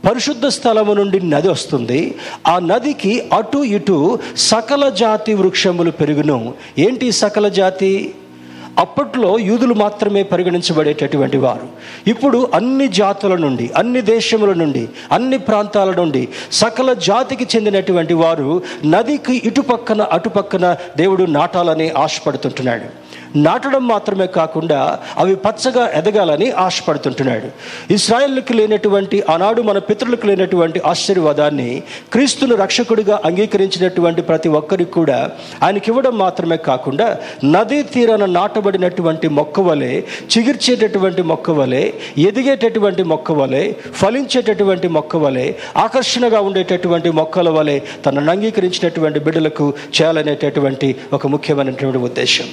పరిశుద్ధ స్థలము నుండి నది వస్తుంది. ఆ నదికి అటు ఇటు సకల జాతి వృక్షములు పెరుగును. ఏంటి సకల జాతి? అప్పట్లో యూదులు మాత్రమే పరిగణించబడేటటువంటి వారు. ఇప్పుడు అన్ని జాతుల నుండి అన్ని దేశముల నుండి అన్ని ప్రాంతాల నుండి సకల జాతికి చెందినటువంటి వారు నదికి ఇటుపక్కన అటుపక్కన దేవుడు నాటాలని ఆశపడుతుంటున్నాడు. నాటడం మాత్రమే కాకుండా అవి పచ్చగా ఎదగాలని ఆశపడుతుంటున్నాడు. ఇస్రాయల్కి లేనటువంటి ఆనాడు మన పితరులకు లేనటువంటి ఆశ్చర్యవాదాన్ని క్రీస్తును రక్షకుడిగా అంగీకరించినటువంటి ప్రతి ఒక్కరికి కూడా ఆయనకి ఇవ్వడం మాత్రమే కాకుండా నదీ తీరాన నాటబడినటువంటి మొక్క వలె చిగిర్చేటటువంటి మొక్క వలె ఎదిగేటటువంటి మొక్క వలె ఫలించేటటువంటి మొక్క వలె ఆకర్షణగా ఉండేటటువంటి మొక్కల వలె తనను అంగీకరించినటువంటి బిడ్డలకు చేయాలనేటటువంటి ఒక ముఖ్యమైనటువంటి ఉద్దేశం.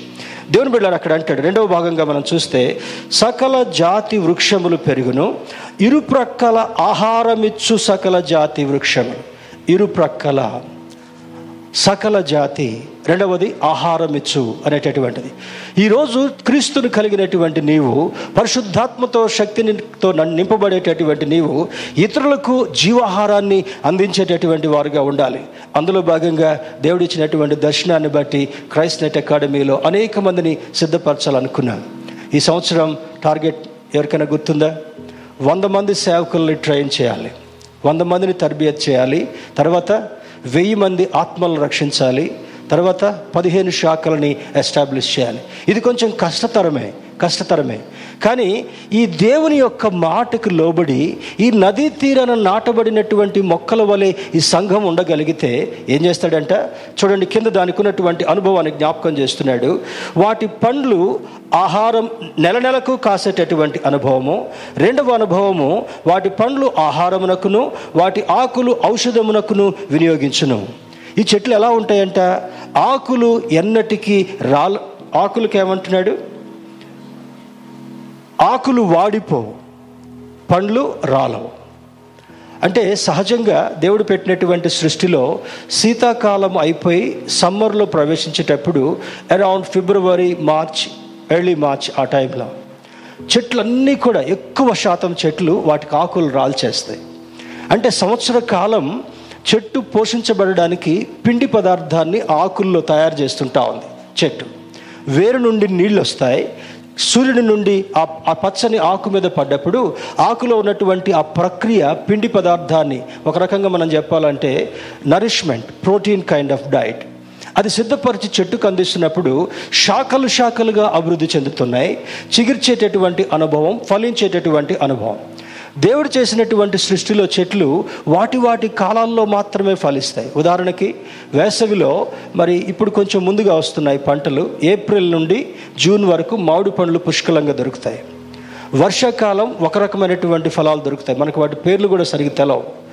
దేవుని బిడ్డారు అక్కడ అంటాడు. రెండవ భాగంగా మనం చూస్తే సకల జాతి వృక్షములు పెరుగును ఇరుప్రక్కల ఆహారమిచ్చు సకల జాతి వృక్షములు. ఇరుప్రక్కల సకల జాతి రెండవది ఆహారం ఇచ్చు అనేటటువంటిది. ఈరోజు క్రీస్తును కలిగినటువంటి నీవు పరిశుద్ధాత్మతో శక్తినితో నింపబడేటటువంటి నీవు ఇతరులకు జీవాహారాన్ని అందించేటటువంటి వారుగా ఉండాలి. అందులో భాగంగా దేవుడిచ్చినటువంటి దర్శనాన్ని బట్టి క్రైస్ట్ నెట్ అకాడమీలో అనేక మందిని సిద్ధపరచాలనుకున్నాను. ఈ సంవత్సరం టార్గెట్ ఎవరికైనా గుర్తుందా? వంద మంది సేవకుల్ని ట్రైన్ చేయాలి. వంద మందిని తరబియత్ చేయాలి. తర్వాత వెయ్యి మంది ఆత్మలను రక్షించాలి. తర్వాత పదిహేను శాఖలని ఎస్టాబ్లిష్ చేయాలి. ఇది కొంచెం కష్టతరమే కష్టతరమే. కానీ ఈ దేవుని యొక్క మాటకు లోబడి ఈ నదీ తీరాన నాటబడినటువంటి మొక్కల వలె ఈ సంఘం ఉండగలిగితే ఏం చేస్తాడంట? చూడండి కింద దానికి ఉన్నటువంటి అనుభవాన్ని జ్ఞాపకం చేస్తున్నాడు. వాటి పండ్లు ఆహారం నెల నెలకు కాసేటటువంటి అనుభవము. రెండవ అనుభవము వాటి పండ్లు ఆహారమునకును వాటి ఆకులు ఔషధమునకును వినియోగించును. ఈ చెట్లు ఎలా ఉంటాయంట? ఆకులు ఎన్నటికీ రాల్ ఆకులకి ఏమంటున్నాడు? ఆకులు వాడిపోవు పండ్లు రాలవు. అంటే సహజంగా దేవుడు పెట్టినటువంటి సృష్టిలో శీతాకాలం అయిపోయి సమ్మర్లో ప్రవేశించేటప్పుడు around February March early March ఆ టైంలో చెట్లన్నీ కూడా ఎక్కువ శాతం చెట్లు వాటికి ఆకులు రాల్చేస్తాయి. అంటే సంవత్సర కాలం చెట్టు పోషించబడడానికి పిండి పదార్థాన్ని ఆకుల్లో తయారు చేస్తుంటా ఉంది. చెట్టు. వేరు నుండి నీళ్ళు వస్తాయి సూర్యుడి నుండి ఆ పచ్చని ఆకు మీద పడ్డప్పుడు ఆకులో ఉన్నటువంటి ఆ ప్రక్రియ పిండి పదార్థాన్ని ఒక రకంగా మనం చెప్పాలంటే nourishment protein kind of diet. అది సిద్ధపరిచి చెట్టుకు అందిస్తున్నప్పుడు శాఖలు శాఖలుగా అభివృద్ధి చెందుతున్నాయి. చిగిర్చేటటువంటి అనుభవం ఫలించేటటువంటి అనుభవం. దేవుడు చేసినటువంటి సృష్టిలో చెట్లు వాటి వాటి కాలాల్లో మాత్రమే ఫలిస్తాయి. ఉదాహరణకి వేసవిలో మరి ఇప్పుడు కొంచెం ముందుగా వస్తున్నాయి పంటలు. ఏప్రిల్ నుండి జూన్ వరకు మామిడి పండ్లు పుష్కలంగా దొరుకుతాయి. వర్షాకాలం ఒక రకమైనటువంటి ఫలాలు దొరుకుతాయి. మనకు వాటి పేర్లు కూడా సరిగ్గా తెలవు.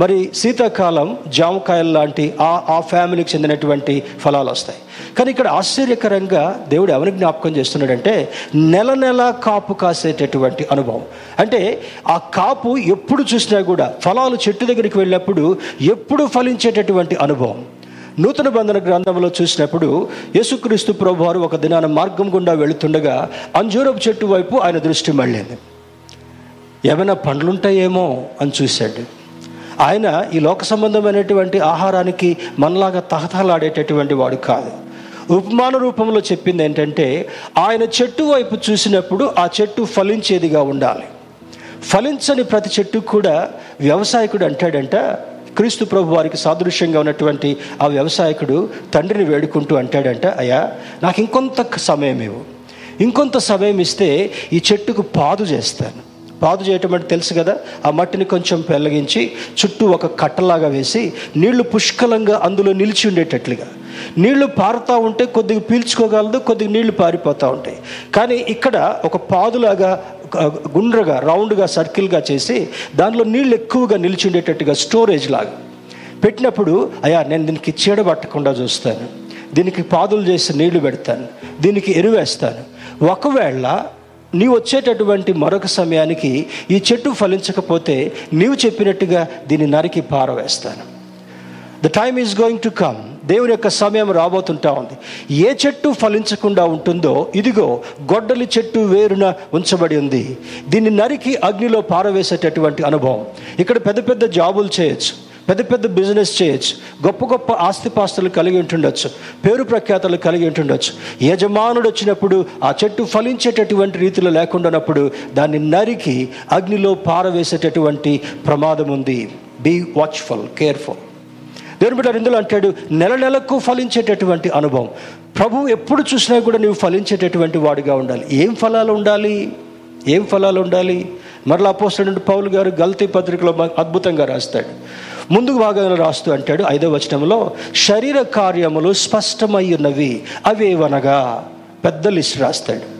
మరి శీతాకాలం జామకాయలు లాంటి ఆ ఆ ఫ్యామిలీకి చెందినటువంటి ఫలాలు వస్తాయి. కానీ ఇక్కడ ఆశ్చర్యకరంగా దేవుడు ఎవరిని జ్ఞాపకం చేస్తున్నాడంటే నెల నెల కాపు కాసేటటువంటి అనుభవం. అంటే ఆ కాపు ఎప్పుడు చూసినా కూడా ఫలాలు చెట్టు దగ్గరికి వెళ్ళినప్పుడు ఎప్పుడు ఫలించేటటువంటి అనుభవం. నూతన బంధన గ్రంథంలో చూసినప్పుడు యేసుక్రీస్తు ప్రభు వారు ఒక దినాన మార్గం గుండా వెళుతుండగా అంజూరపు చెట్టు వైపు ఆయన దృష్టి మళ్ళింది. ఏమైనా పండ్లుంటాయేమో అని చూశాడు. ఆయన ఈ లోక సంబంధమైనటువంటి ఆహారానికి మనలాగా తహతహలాడేటటువంటి వాడు కాదు. ఉపమాన రూపంలో చెప్పింది ఏంటంటే ఆయన చెట్టు వైపు చూసినప్పుడు ఆ చెట్టు ఫలించేదిగా ఉండాలి. ఫలించని ప్రతి చెట్టు కూడా వ్యవసాయకుడు అంటాడంట క్రీస్తు ప్రభు వారికి సాదృశ్యంగా ఉన్నటువంటి ఆ వ్యవసాయకుడు తండ్రిని వేడుకుంటూ అంటాడంట అయ్యా నాకు ఇంకొంత సమయం ఇవ్వు. ఇంకొంత సమయం ఇస్తే ఈ చెట్టుకు పాదు చేస్తాను. పాదు చేయటం అంటే తెలుసు కదా ఆ మట్టిని కొంచెం పెళ్ళగించి చుట్టూ ఒక కట్టలాగా వేసి నీళ్ళు పుష్కలంగా అందులో నిలిచి ఉండేటట్లుగా. నీళ్ళు పారుతూ ఉంటే కొద్దిగా పీల్చుకోగలదు కొద్దిగా నీళ్ళు పారిపోతూ ఉంటాయి. కానీ ఇక్కడ ఒక పాదులాగా గుండ్రగా రౌండ్గా సర్కిల్గా చేసి దానిలో నీళ్ళు ఎక్కువగా నిలిచి ఉండేటట్టుగా స్టోరేజ్ లాగా పెట్టినప్పుడు అయ్యా నేను దీనికి చీడబట్టకుండా చూస్తాను. దీనికి పాదులు చేసి నీళ్ళు పెడతాను. దీనికి ఎరువేస్తాను. ఒకవేళ నీవు వచ్చేటటువంటి మరొక సమయానికి ఈ చెట్టు ఫలించకపోతే నీవు చెప్పినట్టుగా దీన్ని నరికి పారవేస్తాను. The time is going to come దేవుని యొక్క సమయం రాబోతుంటా ఉంది. ఏ చెట్టు ఫలించకుండా ఉంటుందో ఇదిగో గొడ్డలి చెట్టు వేరున ఉంచబడి ఉంది. దీన్ని నరికి అగ్నిలో పారవేసేటటువంటి అనుభవం. ఇక్కడ పెద్ద పెద్ద జాబులు చేయొచ్చు. పెద్ద పెద్ద బిజినెస్ చేయొచ్చు. గొప్ప గొప్ప ఆస్తిపాస్తులు కలిగి ఉంటుండొచ్చు. పేరు ప్రఖ్యాతలు కలిగి ఉంటుండొచ్చు. యజమానుడు వచ్చినప్పుడు ఆ చెట్టు ఫలించేటటువంటి రీతిలో లేకుండానప్పుడు దాన్ని నరికి అగ్నిలో పారవేసేటటువంటి ప్రమాదం ఉంది. బీ వాచ్ఫుల్ కేర్ఫుల్ దేవుని బిడ్డ ఇందులో అంటాడు నెల నెలకు ఫలించేటటువంటి అనుభవం. ప్రభు ఎప్పుడు చూసినా కూడా నువ్వు ఫలించేటటువంటి వాడిగా ఉండాలి. ఏం ఫలాలు ఉండాలి? ఏం ఫలాలు ఉండాలి? మరలా పోస్టుడు పౌలు గారు గల్తీ పత్రికలో అద్భుతంగా రాస్తాడు. ముందుకు భాగంలో రాస్తూ అంటాడు ఐదో వచనంలో శరీర కార్యములు స్పష్టమై ఉన్నవి అవేవనగా? పెద్ద లిస్ట్ రాస్తాడు.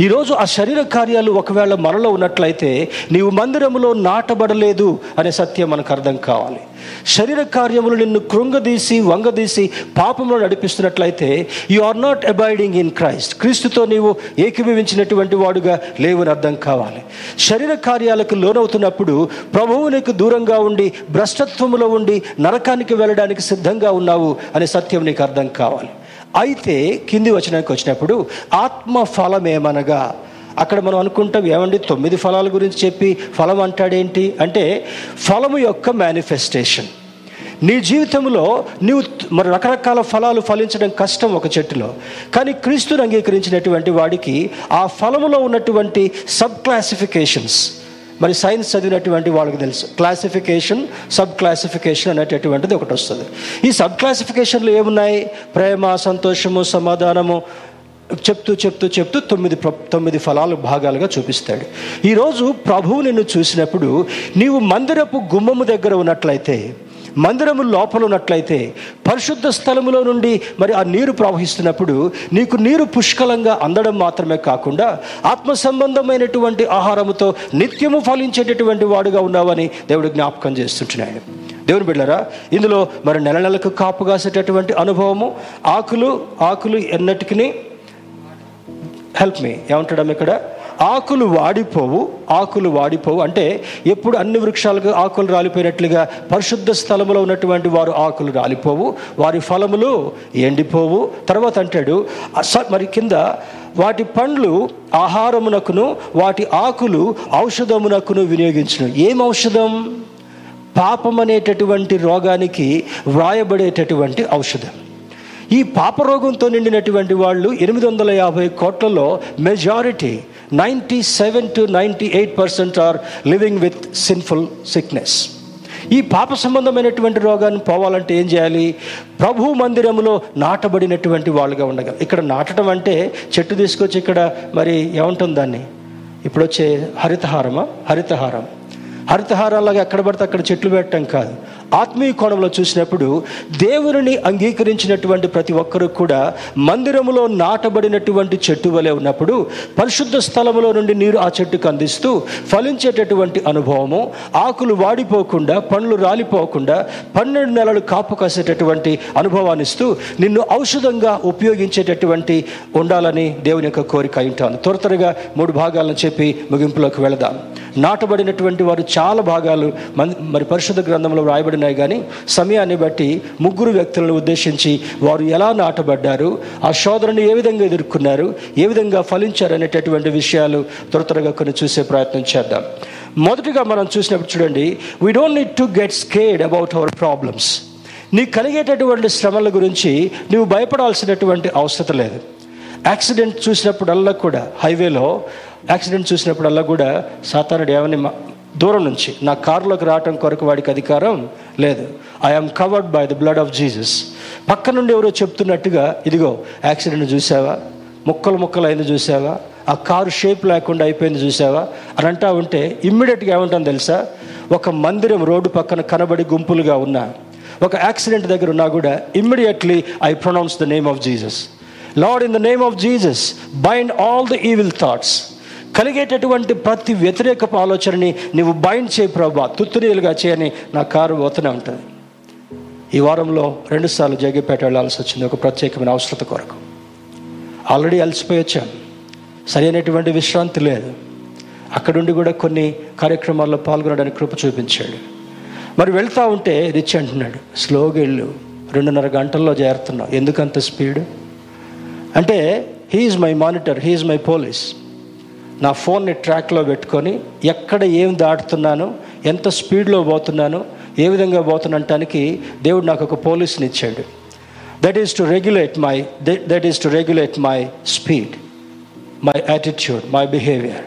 ఈరోజు ఆ శరీర కార్యాలు ఒకవేళ మనలో ఉన్నట్లయితే నీవు మందిరములో నాటబడలేదు అనే సత్యం మనకు అర్థం కావాలి. శరీర కార్యములు నిన్ను కృంగదీసి వంగదీసి పాపంలో నడిపిస్తున్నట్లయితే you are not abiding in Christ క్రీస్తుతో నీవు ఏకీభవించినటువంటి వాడుగా లేవని అర్థం కావాలి. శరీర కార్యాలకు లోనవుతున్నప్పుడు ప్రభువు నీకు దూరంగా ఉండి భ్రష్టత్వములో ఉండి నరకానికి వెళ్ళడానికి సిద్ధంగా ఉన్నావు అనే సత్యం నీకు అర్థం కావాలి. అయితే కింది వచనానికి వచ్చినప్పుడు ఆత్మ ఫలం ఏమనగా అక్కడ మనం అనుకుంటాం ఏమండి తొమ్మిది ఫలాల గురించి చెప్పి ఫలం అంటాడేంటి? అంటే ఫలము యొక్క మేనిఫెస్టేషన్ నీ జీవితంలో నీవు మరి రకరకాల ఫలాలు ఫలించడం కష్టం ఒక చెట్టులో కానీ క్రీస్తుని అంగీకరించినటువంటి వాడికి ఆ ఫలములో ఉన్నటువంటి సబ్ క్లాసిఫికేషన్స్ మరి సైన్స్ చదివినటువంటి వాళ్ళకి తెలుసు. క్లాసిఫికేషన్ సబ్ క్లాసిఫికేషన్ అనేటటువంటిది ఒకటి వస్తుంది. ఈ సబ్ క్లాసిఫికేషన్లు ఏమున్నాయి? ప్రేమ సంతోషము సమాధానము చెప్తూ చెప్తూ చెప్తూ తొమ్మిది తొమ్మిది ఫలాలు భాగాలుగా చూపిస్తాడు. ఈరోజు ప్రభువు నిన్ను చూసినప్పుడు నీవు మందిరపు గుమ్మము దగ్గర ఉన్నట్లయితే మందిరము లోపల ఉన్నట్లయితే పరిశుద్ధ స్థలములో నుండి మరి ఆ నీరు ప్రవహిస్తున్నప్పుడు నీకు నీరు పుష్కలంగా అందడం మాత్రమే కాకుండా ఆత్మ సంబంధమైనటువంటి ఆహారముతో నిత్యము ఫలించేటటువంటి వాడుగా ఉన్నావని దేవుడు జ్ఞాపకం చేస్తుంటున్నాడు. దేవుని బిడ్డరా ఇందులో మరి నెల నెలకు కాపు కాసేటటువంటి అనుభవము ఆకులు ఆకులు ఎన్నటికి హెల్ప్ మీ ఏమంటాడమ్మ ఇక్కడ? ఆకులు వాడిపోవు ఆకులు వాడిపోవు. అంటే ఎప్పుడు అన్ని వృక్షాలకు ఆకులు రాలిపోయినట్లుగా పరిశుద్ధ స్థలములో ఉన్నటువంటి వారు ఆకులు రాలిపోవు వారి ఫలములు ఎండిపోవు. తర్వాత అంటాడు మరి కింద వాటి పండ్లు ఆహారమునకును వాటి ఆకులు ఔషధమునకును వినియోగించును. ఏం ఔషధం? పాపం అనేటటువంటి రోగానికి వ్రాయబడేటటువంటి ఔషధం. ఈ పాపరోగంతో నిండినటువంటి వాళ్ళు ఎనిమిది వందల యాభై కోట్లలో majority ninety seven to ninety eight percent are living with sinful sickness ఈ పాప సంబంధమైనటువంటి రోగాన్ని పోవాలంటే ఏం చేయాలి? ప్రభు మందిరములో నాటబడినటువంటి వాళ్ళుగా ఉండగలరు ఇక్కడ నాటడం అంటే చెట్టు తీసుకొచ్చి ఇక్కడ మరి ఏముంటుంది దాన్ని? ఇప్పుడు వచ్చే హరితహారమా? హరితహారం. హరితహారాలాగా ఎక్కడ పడితే అక్కడ చెట్లు పెట్టడం కాదు. ఆత్మీయ కోణంలో చూసినప్పుడు దేవుని అంగీకరించినటువంటి ప్రతి ఒక్కరూ కూడా మందిరములో నాటబడినటువంటి చెట్టు వలె ఉన్నప్పుడు పరిశుద్ధ స్థలములో నుండి నీరు ఆ చెట్టుకు అందిస్తూ ఫలించేటటువంటి అనుభవము. ఆకులు వాడిపోకుండా పండ్లు రాలిపోకుండా పన్నెండు నెలలు కాపు కాసేటటువంటి అనుభవాన్ని ఇస్తూ నిన్ను ఔషధంగా ఉపయోగించేటటువంటి ఉండాలని దేవుని యొక్క కోరిక ఉంటాను త్వర త్వరగా మూడు భాగాలను చెప్పి ముగింపులోకి వెళదాం. నాటబడినటువంటి వారు చాలా భాగాలు మన్- మరి పరిశుద్ధ గ్రంథంలో రాయబడినాయి కానీ సమయాన్ని బట్టి ముగ్గురు వ్యక్తులను ఉద్దేశించి వారు ఎలా నాటబడ్డారు ఆ శోధనను ఏ విధంగా ఎదుర్కొన్నారు ఏ విధంగా ఫలించారు అనేటటువంటి విషయాలు త్వర త్వరగా కొన్ని చూసే ప్రయత్నం చేద్దాం. మొదటిగా మనం చూసినప్పుడు చూడండి we don't need to get scared about our problems నీకు కలిగేటటువంటి శ్రమల గురించి నువ్వు భయపడాల్సినటువంటి అవసరం లేదు. యాక్సిడెంట్ చూసినప్పుడల్లా కూడా హైవేలో యాక్సిడెంట్ చూసినప్పుడల్లా కూడా సాతానుడు ఏమని దూరం నుంచి. నా కారులోకి రావటం కొరకు వాడికి అధికారం లేదు. I'm covered by the blood of Jesus పక్క నుండి ఎవరో చెప్తున్నట్టుగా ఇదిగో యాక్సిడెంట్ చూసావా? ముక్కలు ముక్కలు అయింది చూసావా? ఆ కారు షేప్ లేకుండా అయిపోయింది చూసావా? అని అంటా ఉంటే ఇమ్మీడియట్గా ఏమంటాను తెలుసా? ఒక మందిరం రోడ్డు పక్కన కనబడి గుంపులుగా ఉన్నా ఒక యాక్సిడెంట్ దగ్గర ఉన్నా కూడా immediately I pronounce the name of Jesus Lord in the name of Jesus bind all the evil thoughts కలిగేటటువంటి ప్రతి వ్యతిరేకపు ఆలోచనని నువ్వు బైండ్ చేయి ప్రభా తుత్తునీలుగా చేయని నా కారు పోతూనే ఉంటుంది. ఈ వారంలో రెండుసార్లు జగ్గపేట వెళ్ళాల్సి వచ్చింది ఒక ప్రత్యేకమైన అవసరత కొరకు. ఆల్రెడీ అలసిపోయి వచ్చాను. సరైనటువంటి విశ్రాంతి లేదు. అక్కడుండి కూడా కొన్ని కార్యక్రమాల్లో పాల్గొనడానికి కృప చూపించాడు. మరి వెళ్తా ఉంటే రిచ్ అంటున్నాడు స్లోగా వెళ్ళు రెండున్నర గంటల్లో చేరుతున్నావు ఎందుకంత స్పీడ్? అంటే he's my monitor he's my police నా ఫోన్ని ట్రాక్లో పెట్టుకొని ఎక్కడ ఏం దాటుతున్నాను ఎంత స్పీడ్లో పోతున్నాను ఏ విధంగా పోతున్నటానికి దేవుడు నాకు ఒక పోలీస్ని ఇచ్చాడు. That is to regulate my that is to regulate my speed my attitude my behaviour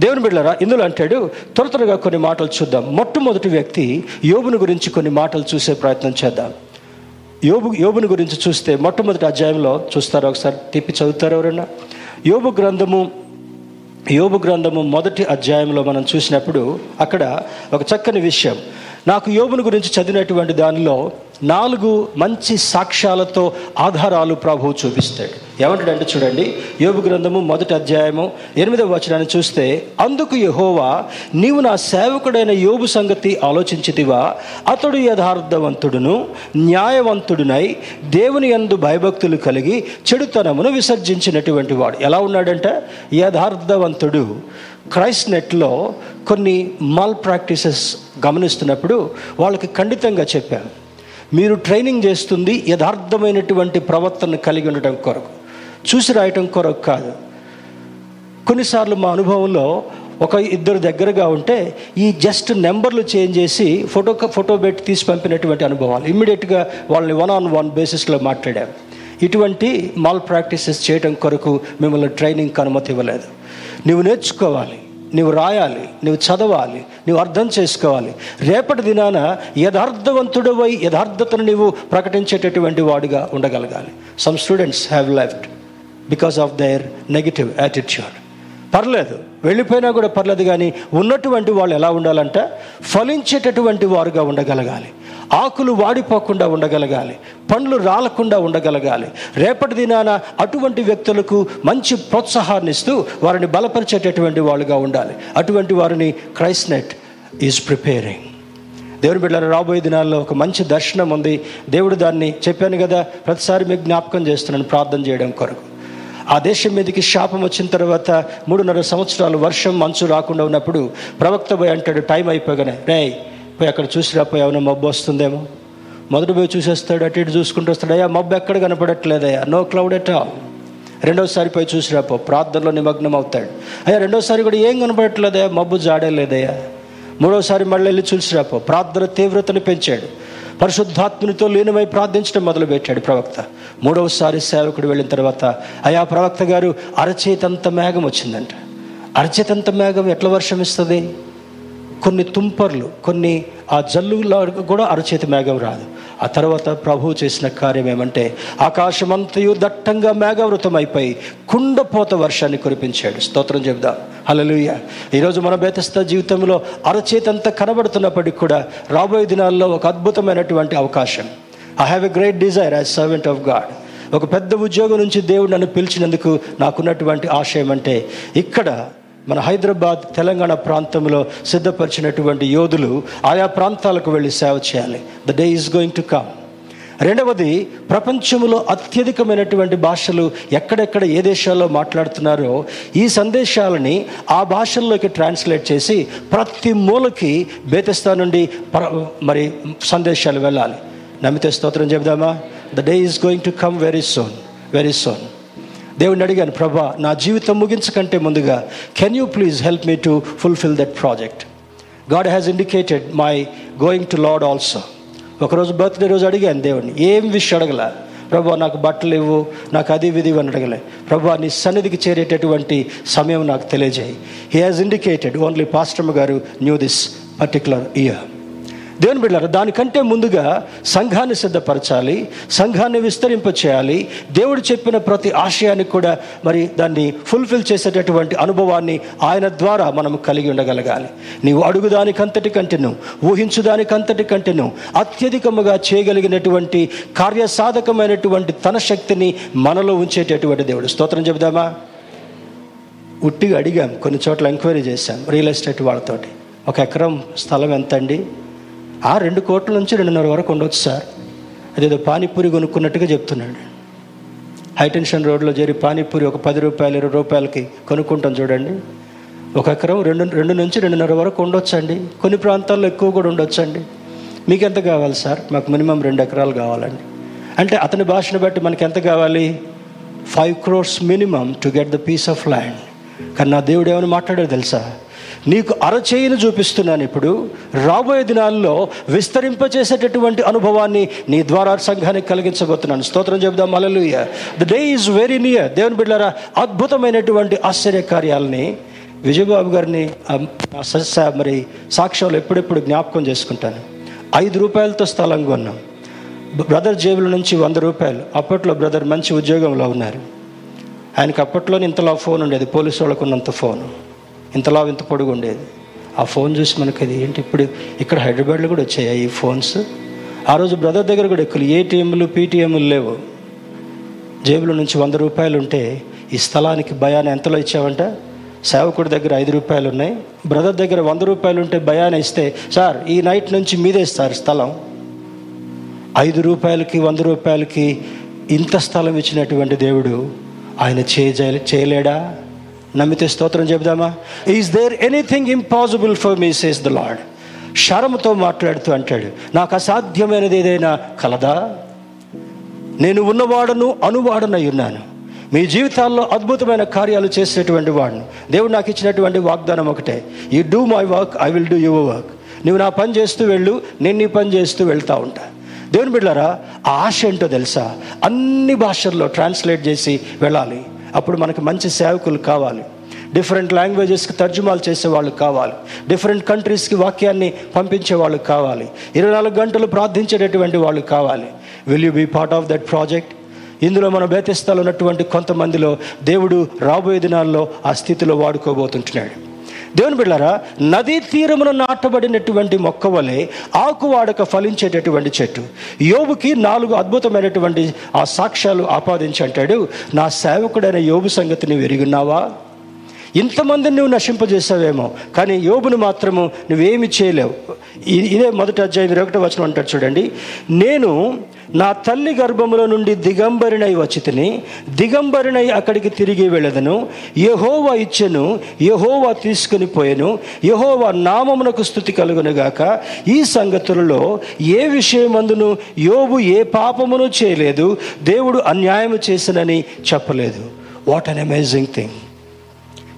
దేవుని బిడ్డరా ఇందులో అంటాడు త్వర త్వరగా కొన్ని మాటలు చూద్దాం. మొట్టమొదటి వ్యక్తి యోబుని గురించి కొన్ని మాటలు చూసే ప్రయత్నం చేద్దాం. యోబు యోబుని గురించి చూస్తే మొట్టమొదటి అధ్యాయంలో చూస్తారా ఒకసారి? తిప్పి చదువుతారు ఎవరైనా? యోబు గ్రంథము యోబు గ్రంథము మొదటి అధ్యాయంలో మనం చూసినప్పుడు అక్కడ ఒక చక్కని విషయం. నాకు యోబుని గురించి చదివినటువంటి దానిలో నాలుగు మంచి సాక్ష్యాలతో ఆధారాలు ప్రభువు చూపిస్తాడు. ఏమంటాడంటే చూడండి యోగు గ్రంథము మొదటి అధ్యాయము ఎనిమిదవ వచనాన్ని చూస్తే అందుకు యహోవా నీవు నా సేవకుడైన యోబు సంగతి ఆలోచించితివా? అతడు యథార్థవంతుడును న్యాయవంతుడునై దేవుని యందు భయభక్తులు కలిగి చెడుతనమును విసర్జించినటువంటి వాడు. ఎలా ఉన్నాడంటే? యథార్థవంతుడు. క్రైస్ట్ నెట్లో కొన్ని మాల్ ప్రాక్టీసెస్ గమనిస్తున్నప్పుడు వాళ్ళకి ఖండితంగా చెప్పాను. మీరు ట్రైనింగ్ చేస్తుంది యథార్థమైనటువంటి ప్రవర్తన కలిగి ఉండటం కొరకు. చూసి రాయటం కొరకు కాదు. కొన్నిసార్లు మా అనుభవంలో ఒక ఇద్దరు దగ్గరగా ఉంటే ఈ జస్ట్ నెంబర్లు చేంజ్ చేసి ఫోటో ఫోటో పెట్టి తీసి పంపినటువంటి అనుభవాలు. ఇమ్మీడియట్గా వాళ్ళని వన్ ఆన్ వన్ బేసిస్లో మాట్లాడాం. ఇటువంటి మాల్ ప్రాక్టీసెస్ చేయడం కొరకు మిమ్మల్ని ట్రైనింగ్కి అనుమతి ఇవ్వలేదు. నువ్వు నేర్చుకోవాలి నువ్వు రాయాలి నువ్వు చదవాలి నువ్వు అర్థం చేసుకోవాలి. రేపటి దినాన యథార్థవంతుడవై యథార్థతను నీవు ప్రకటించేటటువంటి వాడిగా ఉండగలగాలి. Some students have left because of their negative attitude పర్లేదు వెళ్ళిపోయినా కూడా పర్లేదు కానీ ఉన్నటువంటి వాళ్ళు ఎలా ఉండాలంటే ఫలించేటటువంటి వారుగా ఉండగలగాలి. ఆకులు వాడిపోకుండా ఉండగలగాలి పండ్లు రాలకుండా ఉండగలగాలి. రేపటి దినాన అటువంటి వ్యక్తులకు మంచి ప్రోత్సాహాన్ని ఇస్తూ వారిని బలపరిచేటటువంటి వాళ్ళుగా ఉండాలి. అటువంటి వారిని క్రైస్నెట్ ఈజ్ ప్రిపేరింగ్. దేవుని బిడ్డల రాబోయే దినాల్లో ఒక మంచి దర్శనం ఉంది. దేవుడు దాన్ని చెప్పాను కదా ప్రతిసారి మీకు జ్ఞాపకం చేస్తున్నాను ప్రార్థన చేయడం కొరకు. ఆ దేశం మీదకి శాపం వచ్చిన తర్వాత మూడున్నర సంవత్సరాలు వర్షం మంచు రాకుండా ఉన్నప్పుడు ప్రవక్త పోయి అంటాడు టైం అయిపోగానే రే పోయి అక్కడ చూసి రాపోయి ఏమైనా మబ్బు వస్తుందేమో. మొదటి పోయి చూసేస్తాడు అటు ఇటు చూసుకుంటూ వస్తాడు అయ్యా మబ్బు ఎక్కడ కనపడట్లేదయ్యా నో క్లౌడ్ ఎట్ ఆల్ రెండోసారి పోయి చూసి రాపో ప్రార్థనలో నిమగ్నం అవుతాడు. అయ్యా రెండోసారి కూడా ఏం కనపడట్లేదయ్యా మబ్బు జాడే లేదయ్యా మూడోసారి మళ్ళీ వెళ్ళి చూసి రాపో ప్రార్థన తీవ్రతను పెంచాడు. పరిశుద్ధాత్మునితో లీనమై ప్రార్థించడం మొదలుపెట్టాడు ప్రవక్త. మూడవసారి సేవకుడు వెళ్ళిన తర్వాత అయా ప్రవక్త గారు అరచేతంత మేఘం వచ్చిందంట. అరచేతంత మేఘం ఎట్లా వర్షం ఇస్తుంది కొన్ని తుంపర్లు కొన్ని ఆ జల్లులో కూడా అరచేతి మేఘం రాదు. ఆ తర్వాత ప్రభువు చేసిన కార్యం ఏమంటే ఆకాశమంతయు దట్టంగా మేఘవృతం అయిపోయి కుండపోత వర్షాన్ని కురిపించాడు. స్తోత్రం చెబుదాం. హలలుయ ఈరోజు మన బేతస్థ జీవితంలో అరచేతంతా కనబడుతున్నప్పటికీ కూడా రాబోయే దినాల్లో ఒక అద్భుతమైనటువంటి అవకాశం. I have a great desire as servant of God ఒక పెద్ద ఉద్యోగం నుంచి దేవుడు నన్ను పిలిచినందుకు నాకున్నటువంటి ఆశయం అంటే ఇక్కడ మన హైదరాబాద్ తెలంగాణ ప్రాంతంలో సిద్ధపరిచినటువంటి యోధులు ఆయా ప్రాంతాలకు వెళ్ళి సేవ చేయాలి. The day is going to come రెండవది ప్రపంచంలో అత్యధికమైనటువంటి భాషలు ఎక్కడెక్కడ ఏ దేశాల్లో మాట్లాడుతున్నారో ఈ సందేశాలని ఆ భాషల్లోకి ట్రాన్స్లేట్ చేసి ప్రతి మూలకి బేతస్థా నుండి ప్ర- మరి సందేశాలు వెళ్ళాలి. నమ్మితే స్తోత్రం చెబుదామా? The day is going to come very soon very soon దేవుడిని అడిగాను ప్రభా నా జీవితం ముగించకంటే ముందుగా can you please help me to fulfil that project God has indicated my going to Lord also ఒకరోజు బర్త్డే రోజు అడిగాను దేవుడిని ఏం విషయం అడగల? ప్రభా నాకు బట్టలు ఇవ్వు నాకు అది విధి అని అడగలే. ప్రభా నీ సన్నిధికి చేరేటటువంటి సమయం నాకు తెలియజేయి. He has indicated only pastor గారు న్యూ దిస్ పర్టికులర్ ఇయర్ దేవుని బిడ్డారు దానికంటే ముందుగా సంఘాన్ని సిద్ధపరచాలి సంఘాన్ని విస్తరింప చేయాలి దేవుడు చెప్పిన ప్రతి ఆశయాన్ని కూడా మరి దాన్ని ఫుల్ఫిల్ చేసేటటువంటి అనుభవాన్ని ఆయన ద్వారా మనం కలిగి ఉండగలగాలి. నీవు అడుగుదానికంతటి కంటేను ఊహించుదానికంతటి కంటేను అత్యధికముగా చేయగలిగినటువంటి కార్యసాధకమైనటువంటి తన శక్తిని మనలో ఉంచేటటువంటి దేవుడు. స్తోత్రం చెబుదామా? ఉట్టిగా అడిగాం కొన్ని చోట్ల ఎంక్వైరీ చేశాం రియల్ ఎస్టేట్ వాళ్ళతోటి. ఒక ఎకరం స్థలం ఎంత అండి ఆ రెండు కోట్ల నుంచి రెండున్నర వరకు ఉండొచ్చు సార్. అదేదో పానీపూరి కొనుక్కున్నట్టుగా చెప్తున్నాడు. హైటెన్షన్ రోడ్లో చేరి పానీపూరి ఒక పది రూపాయలు ఇరవై రూపాయలకి కొనుక్కుంటాం చూడండి. ఒక ఎకరం రెండు రెండు నుంచి రెండున్నర వరకు ఉండొచ్చండి. కొన్ని ప్రాంతాల్లో ఎక్కువ కూడా ఉండొచ్చండి. మీకు ఎంత కావాలి సార్? మాకు మినిమం రెండు ఎకరాలు కావాలండి. అంటే అతని భాషను బట్టి మనకి ఎంత కావాలి? Five crores minimum to get the piece of land కానీ నా దేవుడు ఏమని మాట్లాడాడు తెలుసా? నీకు అరచేయిని చూపిస్తున్నాను ఇప్పుడు. రాబోయే దినాల్లో విస్తరింపచేసేటటువంటి అనుభవాన్ని నీ ద్వారా సంఘానికి కలిగించబోతున్నాను. స్తోత్రం చెబుదాం. Hallelujah the day is very near దేవుని బిడ్డారా అద్భుతమైనటువంటి ఆశ్చర్య కార్యాలని విజయబాబు గారిని మరి సాక్ష్యాలు ఎప్పుడెప్పుడు జ్ఞాపకం చేసుకుంటాను. ఐదు రూపాయలతో స్థలం కొన్నాం. బ్రదర్ జేబుల నుంచి వంద రూపాయలు. అప్పట్లో బ్రదర్ మంచి ఉద్యోగంలో ఉన్నారు. ఆయనకి అప్పట్లోనే ఇంతలా ఫోన్ ఉండేది. పోలీసు వాళ్ళకు ఉన్నంత ఫోను. ఇంతలా ఇంత పొడుగు ఉండేది. ఆ ఫోన్ చూసి మనకి అది ఏంటి ఇప్పుడు ఇక్కడ హైదరాబాద్లో కూడా వచ్చాయి ఈ ఫోన్స్? ఆ రోజు బ్రదర్ దగ్గర కూడా ఎక్కువ ఏటీఎంలు పీటీఎంలు లేవు. జేబులో నుంచి వంద రూపాయలు ఉంటే ఈ స్థలానికి భయాన్ని ఎంతలో ఇచ్చావంట? సేవకుడి దగ్గర ఐదు రూపాయలు ఉన్నాయి. బ్రదర్ దగ్గర వంద రూపాయలు ఉంటే భయాన్ని ఇస్తే సార్ ఈ నైట్ నుంచి మీదే సార్ స్థలం. ఐదు రూపాయలకి వంద రూపాయలకి ఇంత స్థలం ఇచ్చినటువంటి దేవుడు ఆయన చేయ చేయలేడా? నమ్మితే స్తోత్రం చెబుదామా? Is there anything impossible for me says the Lord శరంతో మాట్లాడుతూ అంటాడు నాకు అసాధ్యమైనది ఏదైనా కలదా? నేను ఉన్నవాడను అనువాడనై ఉన్నాను. మీ జీవితాల్లో అద్భుతమైన కార్యాలు చేసేటువంటి వాడిని దేవుడు నాకు ఇచ్చినటువంటి వాగ్దానం ఒకటే you do my work I will do your work నువ్వు నా పని చేస్తూ వెళ్ళు నేను నీ పని చేస్తూ వెళ్తా ఉంటా. దేవుని బిడ్డారా ఆశ ఏంటో తెలుసా? అన్ని భాషల్లో ట్రాన్స్లేట్ చేసి వెళ్ళాలి. అప్పుడు మనకు మంచి సేవకులు కావాలి. డిఫరెంట్ లాంగ్వేజెస్కి తర్జుమాలు చేసే వాళ్ళు కావాలి డిఫరెంట్ కంట్రీస్కి వాక్యాన్ని పంపించే వాళ్ళు కావాలి. ఇరవై నాలుగు గంటలు ప్రార్థించేటటువంటి వాళ్ళు కావాలి. Will you be part of that project ఇందులో మన బేతస్థాలు ఉన్నటువంటి కొంతమందిలో దేవుడు రాబోయే దినాల్లో ఆ స్థితిలో వాడుకోబోతుంటున్నాడు. దేవుని బిళ్ళారా నదీ తీరమున నాటబడినటువంటి మొక్క వలె ఆకువాడక ఫలించేటటువంటి చెట్టు. యోబుకి నాలుగు అద్భుతమైనటువంటి ఆ సాక్ష్యాలు ఆపాదించి అంటాడు నా సేవకుడైన యోబు సంగతిని వెరుగున్నావా? ఇంతమందిని నువ్వు నశింపజేసావేమో కానీ యోబును మాత్రము నువ్వేమి చేయలేవు. ఇ- ఇదే మొదటి అధ్యాయం ఇరవై ఒకటో వచనం అంటాడు చూడండి. నేను నా తల్లి గర్భములో నుండి దిగంబరినై వచ్చితిని దిగంబరినై అక్కడికి తిరిగి వెళ్ళదను. యహోవా ఇచ్చెను యహోవా తీసుకుని పోయెను. యహోవా నామమునకు స్థుతి కలుగునుగాక ఈ సంగతులలో ఏ విషయమందును యోబు ఏ పాపమును చేయలేదు దేవుడు అన్యాయము చేసినని చెప్పలేదు. వాట్ అన్ అమేజింగ్ థింగ్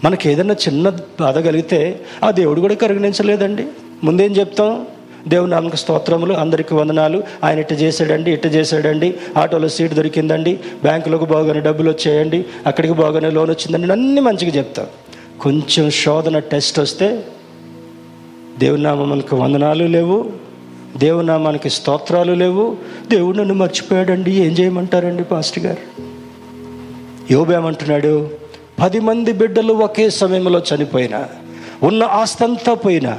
మనకి ఏదైనా చిన్న బాధ కలిగితే ఆ దేవుడు కూడా కరుగణించలేదండి ముందేం చెప్తాం? దేవుని నామక స్తోత్రములు అందరికీ వందనాలు. ఆయన ఇట్ట చేశాడండి ఇట్ట చేశాడండి. ఆటోలో సీట్ దొరికిందండి. బ్యాంకులోకి బాగానే డబ్బులు వచ్చేయండి. అక్కడికి బాగానే లోన్ వచ్చిందండి. అన్నీ మంచిగా చెప్తాం. కొంచెం శోధన టెస్ట్ వస్తే దేవునామానికి వందనాలు లేవు. దేవునామానికి స్తోత్రాలు లేవు. దేవుడు నన్ను మర్చిపోయాడండి. ఏం చేయమంటారండి పాస్టర్ గారు? యోబేమంటున్నాడు పది మంది బిడ్డలు ఒకే సమయంలో చనిపోయినా ఉన్న ఆస్తంతా పోయినా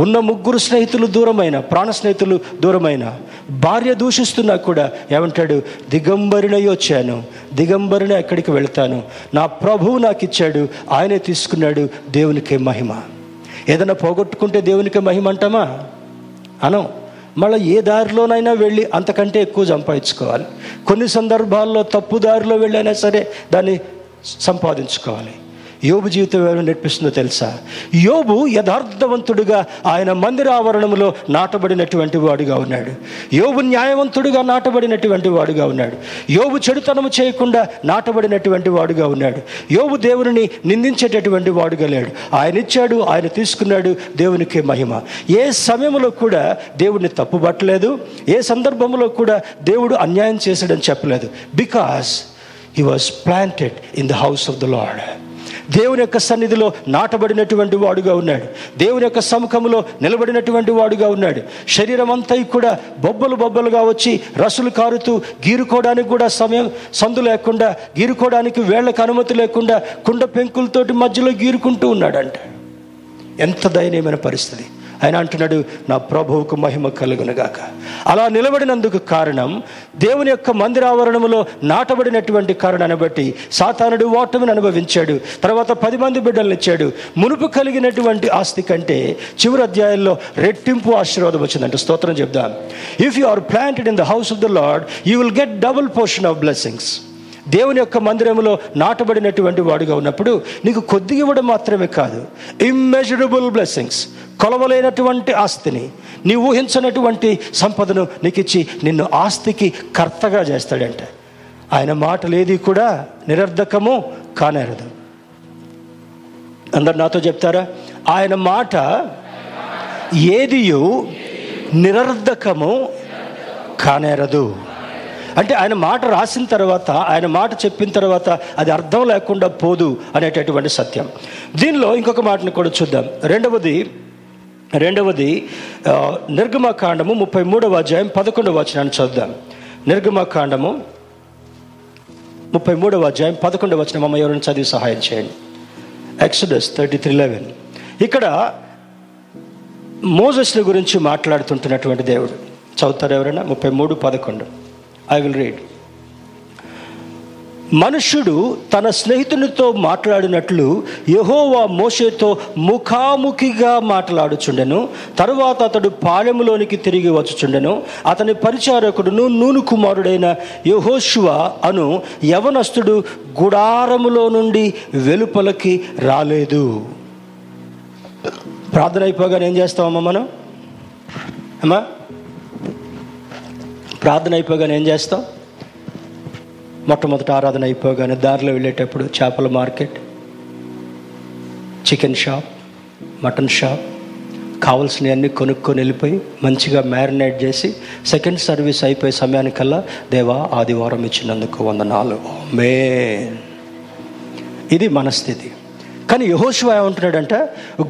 ఉన్న ముగ్గురు స్నేహితులు దూరమైన ప్రాణ స్నేహితులు దూరమైన భార్య దూషిస్తున్నా కూడా ఏమంటాడు దిగంబరినై వచ్చాను దిగంబరిన ఎక్కడికి వెళ్తాను. నా ప్రభువు నాకు ఇచ్చాడు ఆయనే తీసుకున్నాడు దేవునికే మహిమ. ఏదైనా పోగొట్టుకుంటే దేవునికే మహిమ అంటామా? అనం. మళ్ళీ ఏ దారిలోనైనా వెళ్ళి అంతకంటే ఎక్కువ సంపాదించుకోవాలి. కొన్ని సందర్భాల్లో తప్పు దారిలో వెళ్ళైనా సరే దాన్ని సంపాదించుకోవాలి. యోబు జీవితం ఏమైనా నేర్పిస్తుందో తెలుసా? యోబు యథార్థవంతుడుగా ఆయన మందిర ఆవరణంలో నాటబడినటువంటి వాడుగా ఉన్నాడు. యోబు న్యాయవంతుడుగా నాటబడినటువంటి వాడుగా ఉన్నాడు. యోబు చెడుతనము చేయకుండా నాటబడినటువంటి వాడుగా ఉన్నాడు. యోబు దేవుని నిందించేటటువంటి వాడుగా లేడు. ఆయన ఇచ్చాడు ఆయన తీసుకున్నాడు దేవునికి మహిమ. ఏ సమయంలో కూడా దేవుడిని తప్పుపట్టలేదు. ఏ సందర్భంలో కూడా దేవుడు అన్యాయం చేశాడని చెప్పలేదు. Because he was planted in the house of the Lord దేవుని యొక్క సన్నిధిలో నాటబడినటువంటి వాడుగా ఉన్నాడు. దేవుని యొక్క సముఖంలో నిలబడినటువంటి వాడుగా ఉన్నాడు. శరీరం అంతా కూడా బొబ్బలు బొబ్బలుగా వచ్చి రసులు కారుతూ గీరుకోవడానికి కూడా సమయం సందు లేకుండా గీరుకోవడానికి వేళ్ళకు అనుమతి లేకుండా కుండ పెంకులతోటి మధ్యలో గీరుకుంటూ ఉన్నాడంట. ఎంత దయనీయమైన పరిస్థితి. ఆయన అంటున్నాడు నా ప్రభువుకు మహిమ కలుగునుగాక. అలా నిలబడినందుకు కారణం దేవుని యొక్క మందిరావరణములో నాటబడినటువంటి కారణాన్ని బట్టి సాతానుడు ఓటమిని అనుభవించాడు. తర్వాత పది మంది బిడ్డలను ఇచ్చాడు. మునుపు కలిగినటువంటి ఆస్తి కంటే చివరి అధ్యాయంలో రెట్టింపు ఆశీర్వాదం వచ్చిందంటే. స్తోత్రం చెప్దాం. If you are planted in the house of the Lord you will get double portion of blessings దేవుని యొక్క మందిరంలో నాటబడినటువంటి వాడుగా ఉన్నప్పుడు నీకు కొద్దిగా ఇవ్వడం మాత్రమే కాదు. ఇమ్మెజరబుల్ బ్లెస్సింగ్స్ కొలవలేనటువంటి ఆస్తిని నీ ఊహించనటువంటి సంపదను నీకు ఇచ్చి నిన్ను ఆస్తికి కర్తగా చేస్తాడంట. ఆయన మాటలేది కూడా నిరర్ధకము కానేరదు. అందరు నాతో చెప్తారా? ఆయన మాట ఏదియు నిరర్ధకము కానేరదు. అంటే ఆయన మాట రాసిన తర్వాత ఆయన మాట చెప్పిన తర్వాత అది అర్థం లేకుండా పోదు అనేటటువంటి సత్యం. దీనిలో ఇంకొక మాటను కూడా చూద్దాం. రెండవది రెండవది నిర్గమకాండము ముప్పై మూడవ అధ్యాయం పదకొండవ వచనాన్ని చూద్దాం నిర్గమకాండము ముప్పై మూడవ అధ్యాయం పదకొండవ వచనం అమ్మ ఎవరైనా చదివి సహాయం చేయండి. ఎక్సడస్ థర్టీ త్రీ లెవెన్ ఇక్కడ మోజస్ని గురించి మాట్లాడుతుంటున్నటువంటి దేవుడు. చదువుతారు ఎవరైనా? ముప్పై మూడు పదకొండు. ఐ విల్ రీడ్ మనుష్యుడు తన స్నేహితునితో మాట్లాడినట్లు యహోవా మోషేతో ముఖాముఖిగా మాట్లాడుచుండెను. తరువాత అతడు పాలెములోనికి తిరిగి వచ్చుచుండెను. అతని పరిచారకుడును నూను కుమారుడైన యహోశువ అను యవనస్తుడు గుడారములో నుండి వెలుపలకి రాలేదు. ప్రార్థన అయిపోగానే ఏం చేస్తామమ్మా మనం? అమ్మా? ప్రార్థన అయిపోగానే ఏం చేస్తాం? మొట్టమొదటి ఆరాధన అయిపోగానే దారిలో వెళ్ళేటప్పుడు చేపల market chicken shop mutton shop కావాల్సినవన్నీ కొనుక్కొని వెళ్ళిపోయి మంచిగా మ్యారినేట్ చేసి సెకండ్ సర్వీస్ అయిపోయే సమయానికల్లా దేవా ఆదివారం ఇచ్చినందుకు వందనాలు. మే ఇది మనస్థితి కానీ యహోశివ ఏమంటున్నాడంటే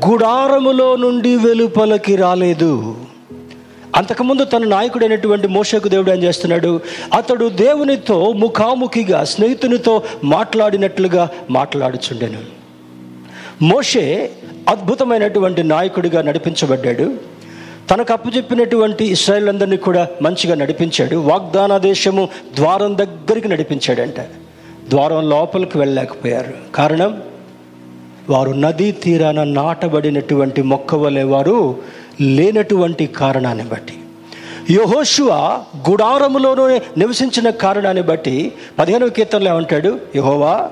గుడారములో నుండి వెలుపలకి రాలేదు. అంతకుముందు తన నాయకుడైనటువంటి మోషకు దేవుడు ఏం చేస్తున్నాడు? అతడు దేవునితో ముఖాముఖిగా స్నేహితునితో మాట్లాడినట్లుగా మాట్లాడుచుండెను. మోషే అద్భుతమైనటువంటి నాయకుడిగా నడిపించబడ్డాడు. తనకు అప్పచెప్పినటువంటి ఇస్రాయల్ అందరినీ కూడా మంచిగా నడిపించాడు. వాగ్దాన దేశము ద్వారం దగ్గరికి నడిపించాడంట. ద్వారం లోపలికి వెళ్ళలేకపోయారు. కారణం? వారు నదీ తీరాన నాటబడినటువంటి మొక్క వలె వారు లేనటువంటి కారణాన్ని బట్టి. యహోశువ గుడారములోనే నివసించిన కారణాన్ని బట్టి పదిహేనవ కీర్తనలో ఏమంటాడు? యహోవా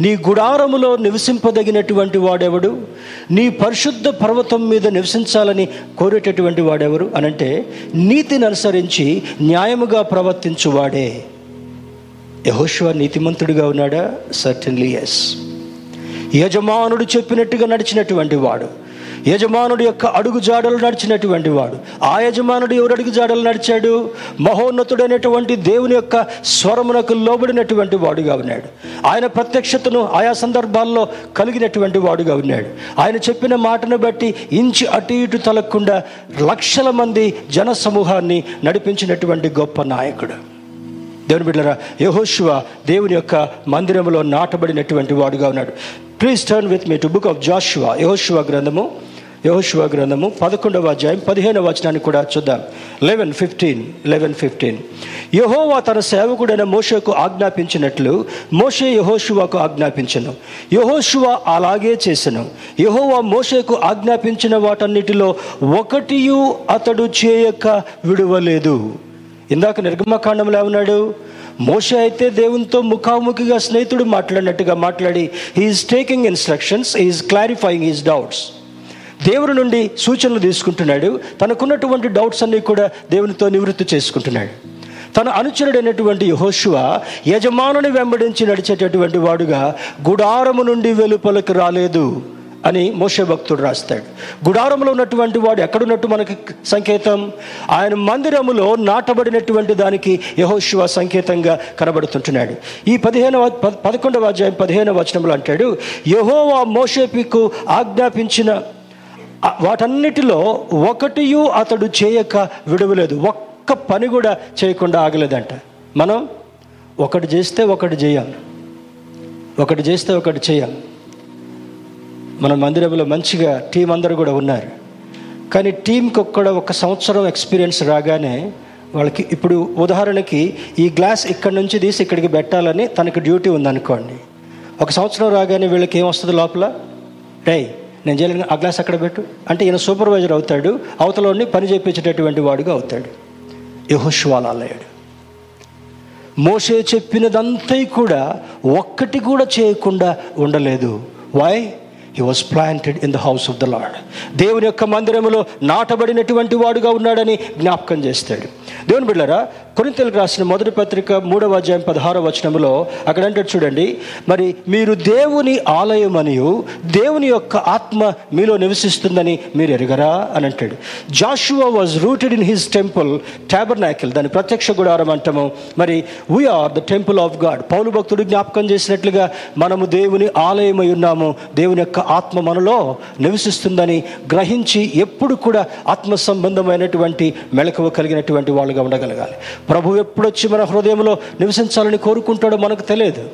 నీ గుడారములో నివసింపదగినటువంటి వాడెవడు? నీ పరిశుద్ధ పర్వతం మీద నివసించాలని కోరేటటువంటి వాడెవరు? అనంటే నీతిని అనుసరించి న్యాయముగా ప్రవర్తించువాడే. యహోశివ నీతిమంతుడిగా ఉన్నాడా? సర్టన్లీ ఎస్ యజమానుడు చెప్పినట్టుగా నడిచినటువంటి వాడు. యజమానుడి యొక్క అడుగు జాడలు నడిచినటువంటి వాడు. ఆ యజమానుడు ఎవరు అడుగు జాడలు నడిచాడు? మహోన్నతుడైనటువంటి దేవుని యొక్క స్వరమునకు లోబడినటువంటి వాడుగా ఉన్నాడు. ఆయన ప్రత్యక్షతను ఆయా సందర్భాల్లో కలిగినటువంటి వాడుగా ఉన్నాడు. ఆయన చెప్పిన మాటను బట్టి ఇంచి అటు ఇటు తలకుండా లక్షల మంది జన సమూహాన్ని నడిపించినటువంటి గొప్ప నాయకుడు. దేవుని బిడ్డరా యహోశివ దేవుని యొక్క మందిరంలో నాటబడినటువంటి వాడుగా ఉన్నాడు. Please turn with me to book of Joshua యహోశివ గ్రంథము. యహోశివ గ్రంథము పదకొండవ అధ్యాయం పదిహేనవ వచనాన్ని కూడా చూద్దాం. లెవెన్ ఫిఫ్టీన్ లెవెన్ ఫిఫ్టీన్ యహోవా తన సేవకుడైన మోషకు ఆజ్ఞాపించినట్లు మోషే యహోశివాకు ఆజ్ఞాపించను. యహోశివ అలాగే చేసెను. యహోవా మోషకు ఆజ్ఞాపించిన వాటన్నిటిలో ఒకటియు అతడు చేయక విడువలేదు. ఇందాక నిర్గమకాండంలో ఏమన్నాడు? మోష అయితే దేవునితో ముఖాముఖిగా స్నేహితుడు మాట్లాడినట్టుగా మాట్లాడి he's taking instructions is clarifying his doubts దేవుని నుండి సూచనలు తీసుకుంటున్నాడు. తనకున్నటువంటి డౌట్స్ అన్నీ కూడా దేవునితో నివృత్తి చేసుకుంటున్నాడు. తన అనుచరుడైనటువంటి యహోశువ యజమానుని వెంబడించి నడిచేటటువంటి వాడుగా గుడారము నుండి వెలుపలకు రాలేదు అని మోషే భక్తుడు రాస్తాడు. గుడారంలో ఉన్నటువంటి వాడు ఎక్కడున్నట్టు మనకి సంకేతం? ఆయన మందిరములో నాటబడినటువంటి దానికి యహోశివ సంకేతంగా కనబడుతుంటున్నాడు. ఈ పదిహేనవ పదకొండవ అధ్యాయం పదిహేనవ వచనంలో అంటాడు యహోవా మోషేపికు ఆజ్ఞాపించిన వాటన్నిటిలో ఒకటియు అతడు చేయక విడవలేదు. ఒక్క పని కూడా చేయకుండా ఆగలేదంట. మనం ఒకటి చేస్తే ఒకటి చేయాలి. ఒకటి చేస్తే ఒకటి చేయాలి. మన మందిరంలో మంచిగా టీం అందరూ కూడా ఉన్నారు. కానీ టీంకి కూడా ఒక సంవత్సరం ఎక్స్పీరియన్స్ రాగానే వాళ్ళకి ఇప్పుడు ఉదాహరణకి ఈ గ్లాస్ ఇక్కడ నుంచి తీసి ఇక్కడికి పెట్టాలని తనకి డ్యూటీ ఉందనుకోండి. ఒక సంవత్సరం రాగానే వీళ్ళకి ఏమొస్తుంది లోపల? రే నేను చేయలేను ఆ గ్లాస్ అక్కడ పెట్టు. అంటే ఈయన సూపర్వైజర్ అవుతాడు. అవతలని పని చేయించేటటువంటి వాడుగా అవుతాడు. యహోష్వాల్ మోసే మోషే చెప్పినదంతా కూడా ఒక్కటి కూడా చేయకుండా ఉండలేదు. Why he was planted in the house of the Lord దేవుని యొక్క మందిరములో నాటబడినటువంటి వాడుగా ఉన్నాడని జ్ఞాపకం చేస్తాడు. దేవుని బిడ్డారా కొరింతలకు రాసిన మొదటి పత్రిక మూడవ అధ్యాయం పదహారవ వచనములో అక్కడ అంటాడు చూడండి మరి మీరు దేవుని ఆలయమనియు దేవుని యొక్క ఆత్మ మీలో నివసిస్తుందని మీరు ఎరగరా అని అంటాడు. Joshua was rooted in his temple tabernacle దాని ప్రత్యక్ష గుడారం అంటాము. మరి we are the temple of God పౌలు భక్తుడు జ్ఞాపకం చేసినట్లుగా మనము దేవుని ఆలయమై ఉన్నాము. దేవుని యొక్క ఆత్మ మనలో నివసిస్తుందని గ్రహించి ఎప్పుడు కూడా ఆత్మ సంబంధమైనటువంటి మెళకువ కలిగినటువంటి వాళ్ళుగా ఉండగలగాలి. ప్రభు ఎప్పుడొచ్చి మన హృదయంలో నివసించాలని కోరుకుంటాడో మనకు తెలియదు.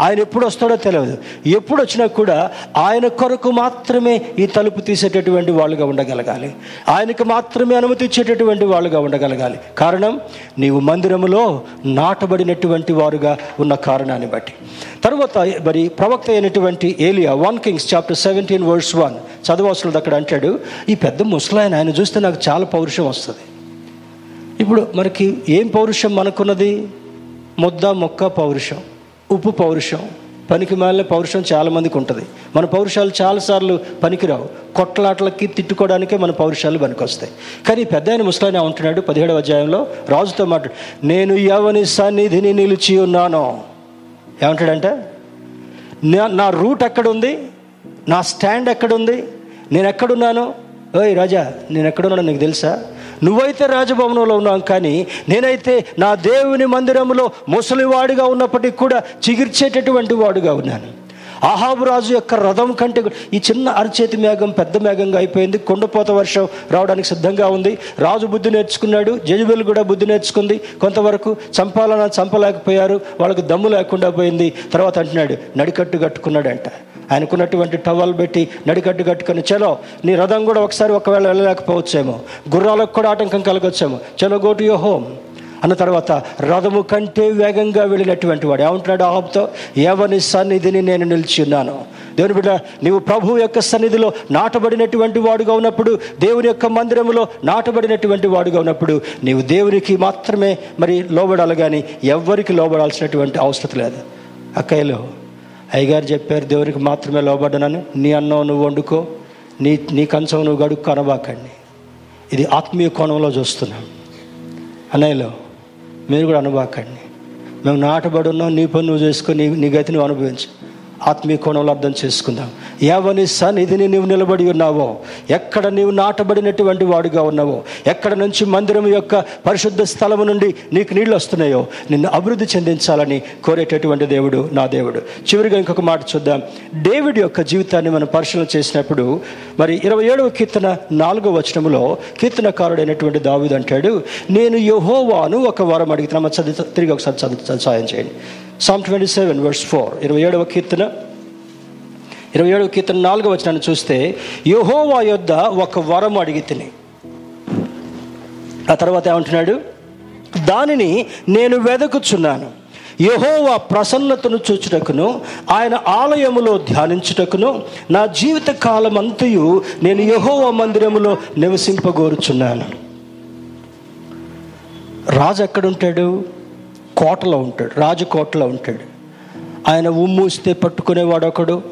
ఆయన ఎప్పుడు వస్తాడో తెలియదు. ఎప్పుడు వచ్చినా కూడా ఆయన కొరకు మాత్రమే ఈ తలుపు తీసేటటువంటి వాళ్ళుగా ఉండగలగాలి. ఆయనకు మాత్రమే అనుమతి ఇచ్చేటటువంటి వాళ్ళుగా ఉండగలగాలి. కారణం నీవు మందిరములో నాటబడినటువంటి వారుగా ఉన్న కారణాన్ని బట్టి. తర్వాత మరి ప్రవక్త అయినటువంటి ఏలియా one kings chapter seventeen words one చదవాసులు అక్కడ అంటాడు ఈ పెద్ద ముసలాయన ఆయన చూస్తే నాకు చాలా పౌరుషం వస్తుంది. ఇప్పుడు మనకి ఏం పౌరుషం మనకున్నది? ముద్ద మొక్క పౌరుషం. ఉప్పు పౌరుషం. పనికి మాలిన పౌరుషం చాలామందికి ఉంటుంది. మన పౌరుషాలు చాలాసార్లు పనికిరావు. కొట్లాటలకి తిట్టుకోవడానికే మన పౌరుషాలు పనికొస్తాయి. కానీ పెద్ద ఆయన ముసలాయన ఉంటున్నాడు పదిహేడవ అధ్యాయంలో. రాజుతో మాట్లాడు నేను ఎవని సన్నిధిని నిలిచి ఉన్నానో? ఏమంటాడంటే? నా నా రూట్ ఎక్కడుంది? నా స్టాండ్ ఎక్కడుంది? నేను ఎక్కడున్నాను? ఓయ్ రాజా నేను ఎక్కడున్నాను నీకు తెలుసా? నువ్వైతే రాజభవనంలో ఉన్నావు కానీ నేనైతే నా దేవుని మందిరంలో ముసలివాడిగా ఉన్నప్పటికీ కూడా చిగిర్చేటటువంటి వాడుగా ఉన్నాను. ఆహాబు రాజు యొక్క రథం కంటే ఈ చిన్న అరచేతి మేఘం పెద్ద మేఘంగా అయిపోయింది. కొండపోత వర్షం రావడానికి సిద్ధంగా ఉంది. రాజు బుద్ధి నేర్చుకున్నాడు. జజబెల్ కూడా బుద్ధి నేర్చుకుంది. కొంతవరకు చంపాలన్నా చంపలేకపోయారు. వాళ్ళకి దమ్ము లేకుండా పోయింది. తర్వాత అంటున్నాడు నడికట్టు కట్టుకున్నాడంట. ఆయనకున్నటువంటి టవల్ పెట్టి నడికట్టు కట్టుకొని చలో నీ రథం కూడా ఒకసారి ఒకవేళ వెళ్ళలేకపోవచ్చేమో. గుర్రాలకు కూడా ఆటంకం కలగొచ్చేమో. చలో గో టు యువర్ హోమ్ అన్న తర్వాత రథము కంటే వేగంగా వెళ్ళినటువంటి వాడు ఏమంటున్నాడు ఆహబ్తో ఎవని సన్నిధిని నేను నిలిచి ఉన్నాను. దేవుని బిడ్డ నీవు ప్రభు యొక్క సన్నిధిలో నాటబడినటువంటి వాడుగా ఉన్నప్పుడు దేవుని యొక్క మందిరములో నాటబడినటువంటి వాడుగా ఉన్నప్పుడు నీవు దేవునికి మాత్రమే మరి లోబడాలి కానీ ఎవ్వరికి లోబడాల్సినటువంటి అవసరం లేదు. అక్కయ్యలో అయ్యగారు చెప్పారు దేవునికి మాత్రమే లోబడ్డానని. నీ అన్నం నువ్వు వండుకో. నీ నీ కంచం నువ్వు గడుక్కు అనబాకండి. ఇది ఆత్మీయ కోణంలో చూస్తున్నాం. అన్నయ్యలో మీరు కూడా అనుభవకండి మేము నాటబడి ఉన్నాం నీ పని నువ్వు చేసుకొని నీ నీ గతి నువ్వు అనుభవించు. ఆత్మీయ కోణంలో అర్థం చేసుకుందాం. ఎవని సన్నిధిని నీవు నిలబడి ఉన్నావో ఎక్కడ నీవు నాటబడినటువంటి వాడుగా ఉన్నావో ఎక్కడ నుంచి మందిరం యొక్క పరిశుద్ధ స్థలము నుండి నీకు నీళ్ళు వస్తున్నాయో నిన్ను అభివృద్ధి చెందించాలని కోరేటటువంటి దేవుడు నా దేవుడు. చివరిగా ఇంకొక మాట చూద్దాం. డేవిడ్ యొక్క జీవితాన్ని మనం పరిశీలన చేసినప్పుడు మరి ఇరవై ఏడవ కీర్తన నాలుగో వచనములో కీర్తనకారుడైనటువంటి దావుదంటాడు అంటాడు నేను యహోవాను ఒక వరం అడుగుతున్నా చదివి తిరిగి ఒకసారి చదువు సాయం చేయండి. Psalm twenty seven verse four ఇరవై ఏడవ కీర్తన. ఇరవై ఏడవ కీర్తన నాలుగవ వచనాన్ని చూస్తే యహోవా యొద్ద ఒక వరం అడిగి తిని. ఆ తర్వాత ఏమంటున్నాడు? దానిని నేను వెదకుచున్నాను. యహోవా ప్రసన్నతను చూచుటకును ఆయన ఆలయములో ధ్యానించుటకును నా జీవిత కాలం అంతయు నేను యహోవా మందిరములో నివసింపగోరుచున్నాను. రాజు ఎక్కడుంటాడు? కోటలో ఉంటాడు రాజు కోటలో ఉంటాడు. ఆయన ఉమ్మూస్తే పట్టుకునేవాడు ఒకడు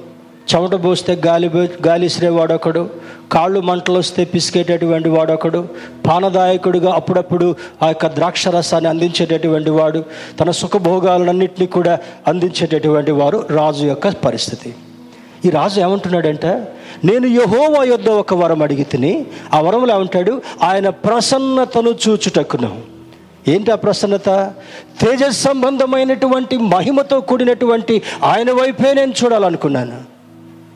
చెమట పోస్తే గాలి పో- ఒకడు కాళ్ళు మంటలు వస్తే పిసికేటటువంటి వాడొకడు పానదాయకుడుగా అప్పుడప్పుడు ఆ యొక్క ద్రాక్ష రసాన్ని అందించేటటువంటి వాడు తన సుఖభోగాలన్నింటినీ కూడా అందించేటటువంటి వారు రాజు యొక్క పరిస్థితి. ఈ రాజు ఏమంటున్నాడంటే నేను యహోవా యొద్ద ఒక వరం అడిగి తిని ఆ వరంలో ఏమంటాడు ఆయన ప్రసన్నతను చూచుటకును. ఏంటి ఆ ప్రసన్నత? తేజస్ సంబంధమైనటువంటి మహిమతో కూడినటువంటి ఆయన వైపే నేను చూడాలనుకున్నాను.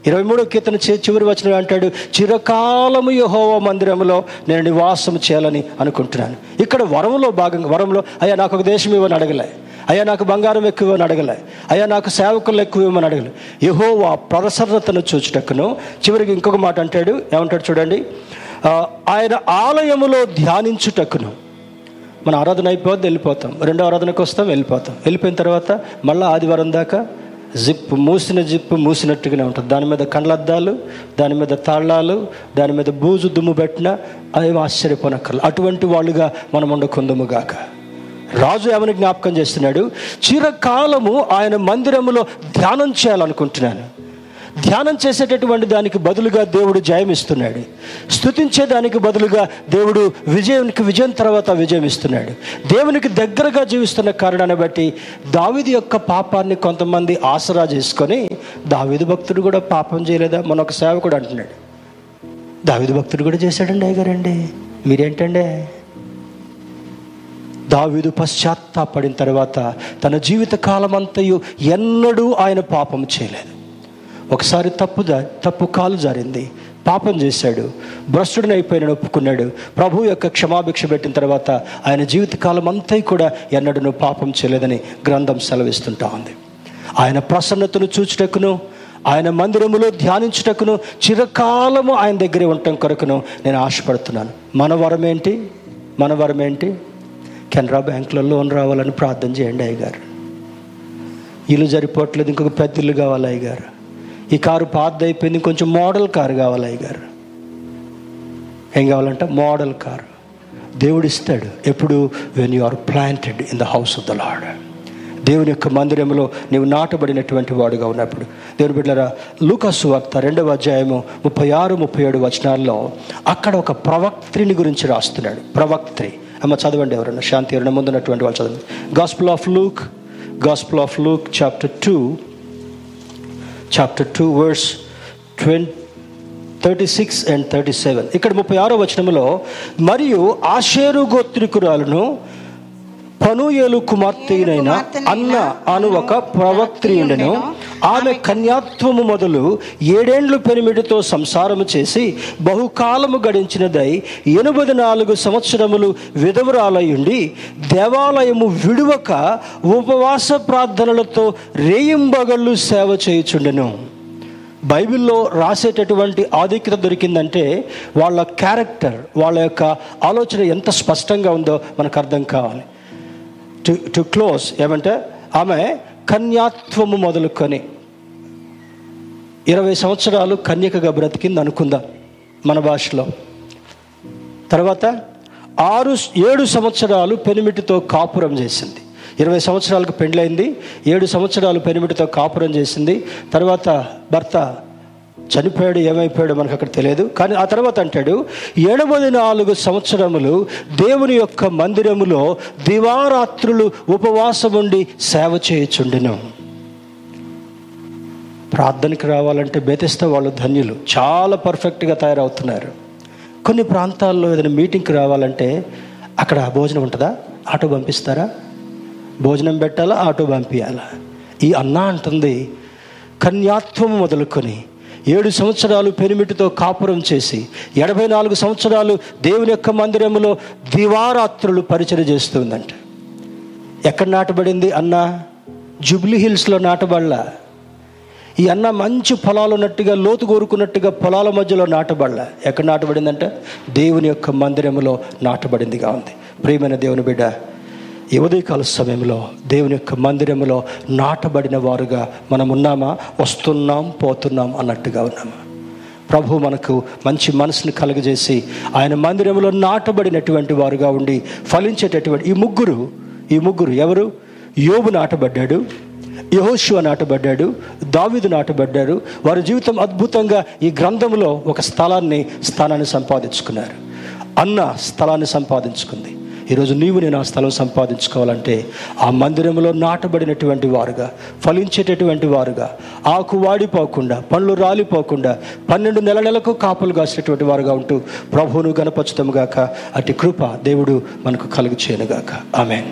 ఇరవై మూడో కీర్తన చివరి వచ్చిన అంటాడు చిరకాలము యహోవ మందిరంలో నేను నివాసం చేయాలని అనుకుంటున్నాను. ఇక్కడ వరంలో భాగంగా వరంలో అయ్యా నాకు ఒక దేశం ఇవ్వని అడగలే. అయ్యా నాకు బంగారం ఎక్కువ ఇవ్వని అడగలే. అయ్యా నాకు సేవకులు ఎక్కువ ఇవ్వమని అడగలే. యహోవా ప్రసన్నతను చూచుటకును చివరికి ఇంకొక మాట అంటాడు. ఏమంటాడు చూడండి? ఆయన ఆలయములో ధ్యానించుటకును. మన ఆరాధన అయిపోద్ది వెళ్ళిపోతాం. రెండో ఆరాధనకు వస్తాం వెళ్ళిపోతాం. వెళ్ళిపోయిన తర్వాత మళ్ళీ ఆదివారం దాకా జిప్ మూసిన జిప్పు మూసినట్టుగానే ఉంటుంది. దాని మీద కండ్లద్దాలు దాని మీద తాళాలు దాని మీద బూజు దుమ్ము పెట్టిన అవి ఆశ్చర్యపోనక్కర్లు అటువంటి వాళ్ళుగా మనం ఉండకుందము గాక. రాజు ఏమని జ్ఞాపకం చేస్తున్నాడు? చిరకాలము ఆయన మందిరములో ధ్యానం చేయాలనుకుంటున్నాను. ధ్యానం చేసేటటువంటి దానికి బదులుగా దేవుడు జయం ఇస్తున్నాడు స్తుతించే దానికి బదులుగా దేవుడు విజయానికి విజయం తర్వాత విజయం ఇస్తున్నాడు. దేవునికి దగ్గరగా జీవిస్తున్న కారణాన్ని బట్టి దావిది యొక్క పాపాన్ని కొంతమంది ఆసరా చేసుకొని దావిది భక్తుడు కూడా పాపం చేయలేదా? మన ఒక సేవకుడు అంటున్నాడు. దావిది భక్తుడు కూడా చేశాడండి అయ్యగారండి. మీరేంటండి? దావీదు పశ్చాత్తాపడిన తర్వాత తన జీవిత కాలమంతయు ఎన్నడూ ఆయన పాపం చేయలేదు. ఒకసారి తప్పు తప్పు కాలు జారింది. పాపం చేశాడు. భ్రష్టుడిని అయిపోయిన ఒప్పుకున్నాడు. ప్రభు యొక్క క్షమాభిక్ష పెట్టిన తర్వాత ఆయన జీవితకాలం అంతా కూడా ఎన్నడూ పాపం చేయలేదని గ్రంథం సెలవిస్తుంటా ఉంది. ఆయన ప్రసన్నతను చూచుటకును ఆయన మందిరములో ధ్యానించుటకును చిరకాలము ఆయన దగ్గరే ఉండటం కొరకును నేను ఆశపడుతున్నాను. మన వరం ఏంటి? మన వరం ఏంటి? కెనరా బ్యాంకులో లోన్ రావాలని ప్రార్థన చేయండి అయ్యగారు. ఇల్లు జరిపోవట్లేదు ఇంకొక పెద్ద ఇల్లు కావాలి అయ్యగారు. ఈ కారు పాత అయిపోయింది. కొంచెం మోడల్ కారు కావాలి అయ్యగారు. ఏం కావాలంటే? Model car. దేవుడు ఇస్తాడు. ఎప్పుడు? When you are planted in the house of the lord దేవుని యొక్క మందిరంలో నీవు నాటబడినటువంటి వాడుగా ఉన్నప్పుడు. దేవుని బిడ్డరా లూకాసు వార్త రెండవ అధ్యాయము ముప్పై ఆరు ముప్పై ఏడు వచనాల్లో అక్కడ ఒక ప్రవక్త్రిని గురించి రాస్తున్నాడు. ప్రవక్త్రి. అమ్మ చదవండి ఎవరన్నా? శాంతి ఎవరైనా ముందున్నటువంటి వాళ్ళు చదవండి. Gospel of Luke gospel of Luke chapter two chapter two verse twenty thirty six and thirty seven ఇక్కడ ముప్పై ఆరో వచనంలో మరియు ఆషేరు గోత్రికురాలను పనుయేలు కుమార్తెనైన అన్న అను ఒక ప్రవక్త్రియుడను ఆమె కన్యాత్వము మొదలు ఏడేండ్లు పెనిమిడితో సంసారము చేసి బహుకాలము గడించినదై ఎనభై నాలుగు సంవత్సరములు విధవరాలయుండి దేవాలయము విడువక ఉపవాస ప్రార్థనలతో రేయింబగళ్ళు సేవ చేయుచుండెను. బైబిల్లో రాసేటటువంటి ఆధిక్యత దొరికిందంటే వాళ్ళ క్యారెక్టర్ వాళ్ళ యొక్క ఆలోచన ఎంత స్పష్టంగా ఉందో మనకు అర్థం కావాలి. టు టు క్లోజ్ ఏమంటే ఆమె కన్యాత్వము మొదలుకొని ఇరవై సంవత్సరాలు కన్యకగా బ్రతికింది అనుకుందాం మన భాషలో. తర్వాత ఆరు ఏడు సంవత్సరాలు పెనిమిటితో కాపురం చేసింది. ఇరవై సంవత్సరాలకు పెండ్లైంది ఏడు సంవత్సరాలు పెనిమిటితో కాపురం చేసింది. తర్వాత భర్త చనిపోయాడు ఏమైపోయాడు మనకు అక్కడ తెలియదు. కానీ ఆ తర్వాత అంటాడు ఎనభై నాలుగు సంవత్సరములు దేవుని యొక్క మందిరములో దివారాత్రులు ఉపవాసం ఉండి సేవ చేయుచుండెను. ప్రార్థనకి రావాలంటే బేతిస్తే వాళ్ళు ధన్యులు. చాలా పర్ఫెక్ట్గా తయారవుతున్నారు. కొన్ని ప్రాంతాల్లో ఏదైనా మీటింగ్కి రావాలంటే అక్కడ భోజనం ఉంటుందా? ఆటో పంపిస్తారా? భోజనం పెట్టాలా? ఆటో పంపించాలా ఈ అన్న అంటుంది కన్యాత్వం మొదలుకొని ఏడు సంవత్సరాలు పెనిమిటితో కాపురం చేసి ఎనభై నాలుగు సంవత్సరాలు దేవుని యొక్క మందిరంలో దివారాత్రులు పరిచయం చేస్తుందంట. ఎక్కడ నాటబడింది అన్న? జుబ్లీ హిల్స్లో నాటబడలా. ఈ అన్న మంచి పొలాలు ఉన్నట్టుగా లోతు కోరుకున్నట్టుగా పొలాల మధ్యలో నాటబడల. ఎక్కడ నాటబడిందంటే? దేవుని యొక్క మందిరములో నాటబడిందిగా ఉంది. ప్రియమైన దేవుని బిడ్డ ఈ ఉదయకాల సమయంలో దేవుని యొక్క మందిరంలో నాటబడిన వారుగా మనం ఉన్నామా వస్తున్నాం పోతున్నాం అన్నట్టుగా ఉన్నామా? ప్రభు మనకు మంచి మనసును కలుగజేసి ఆయన మందిరంలో నాటబడినటువంటి వారుగా ఉండి ఫలించేటటువంటి ఈ ముగ్గురు ఈ ముగ్గురు ఎవరు? యోబు నాటబడ్డాడు యహోశివ నాటబడ్డాడు దావిదు నాటబడ్డాడు వారి జీవితం అద్భుతంగా ఈ గ్రంథంలో ఒక స్థలాన్ని స్థానాన్ని సంపాదించుకున్నారు. అన్న స్థలాన్ని సంపాదించుకుంది. ఈరోజు నీవు నేను ఆ స్థలం సంపాదించుకోవాలంటే ఆ మందిరంలో నాటబడినటువంటి వారుగా ఫలించేటటువంటి వారుగా ఆకు వాడిపోకుండా పండ్లు రాలిపోకుండా పన్నెండు నెల నెలకు కాపులు కాసినటువంటి వారుగా ఉంటూ ప్రభువును గాక. అటు కృప దేవుడు మనకు కలుగు చేయనుగాక. ఆమె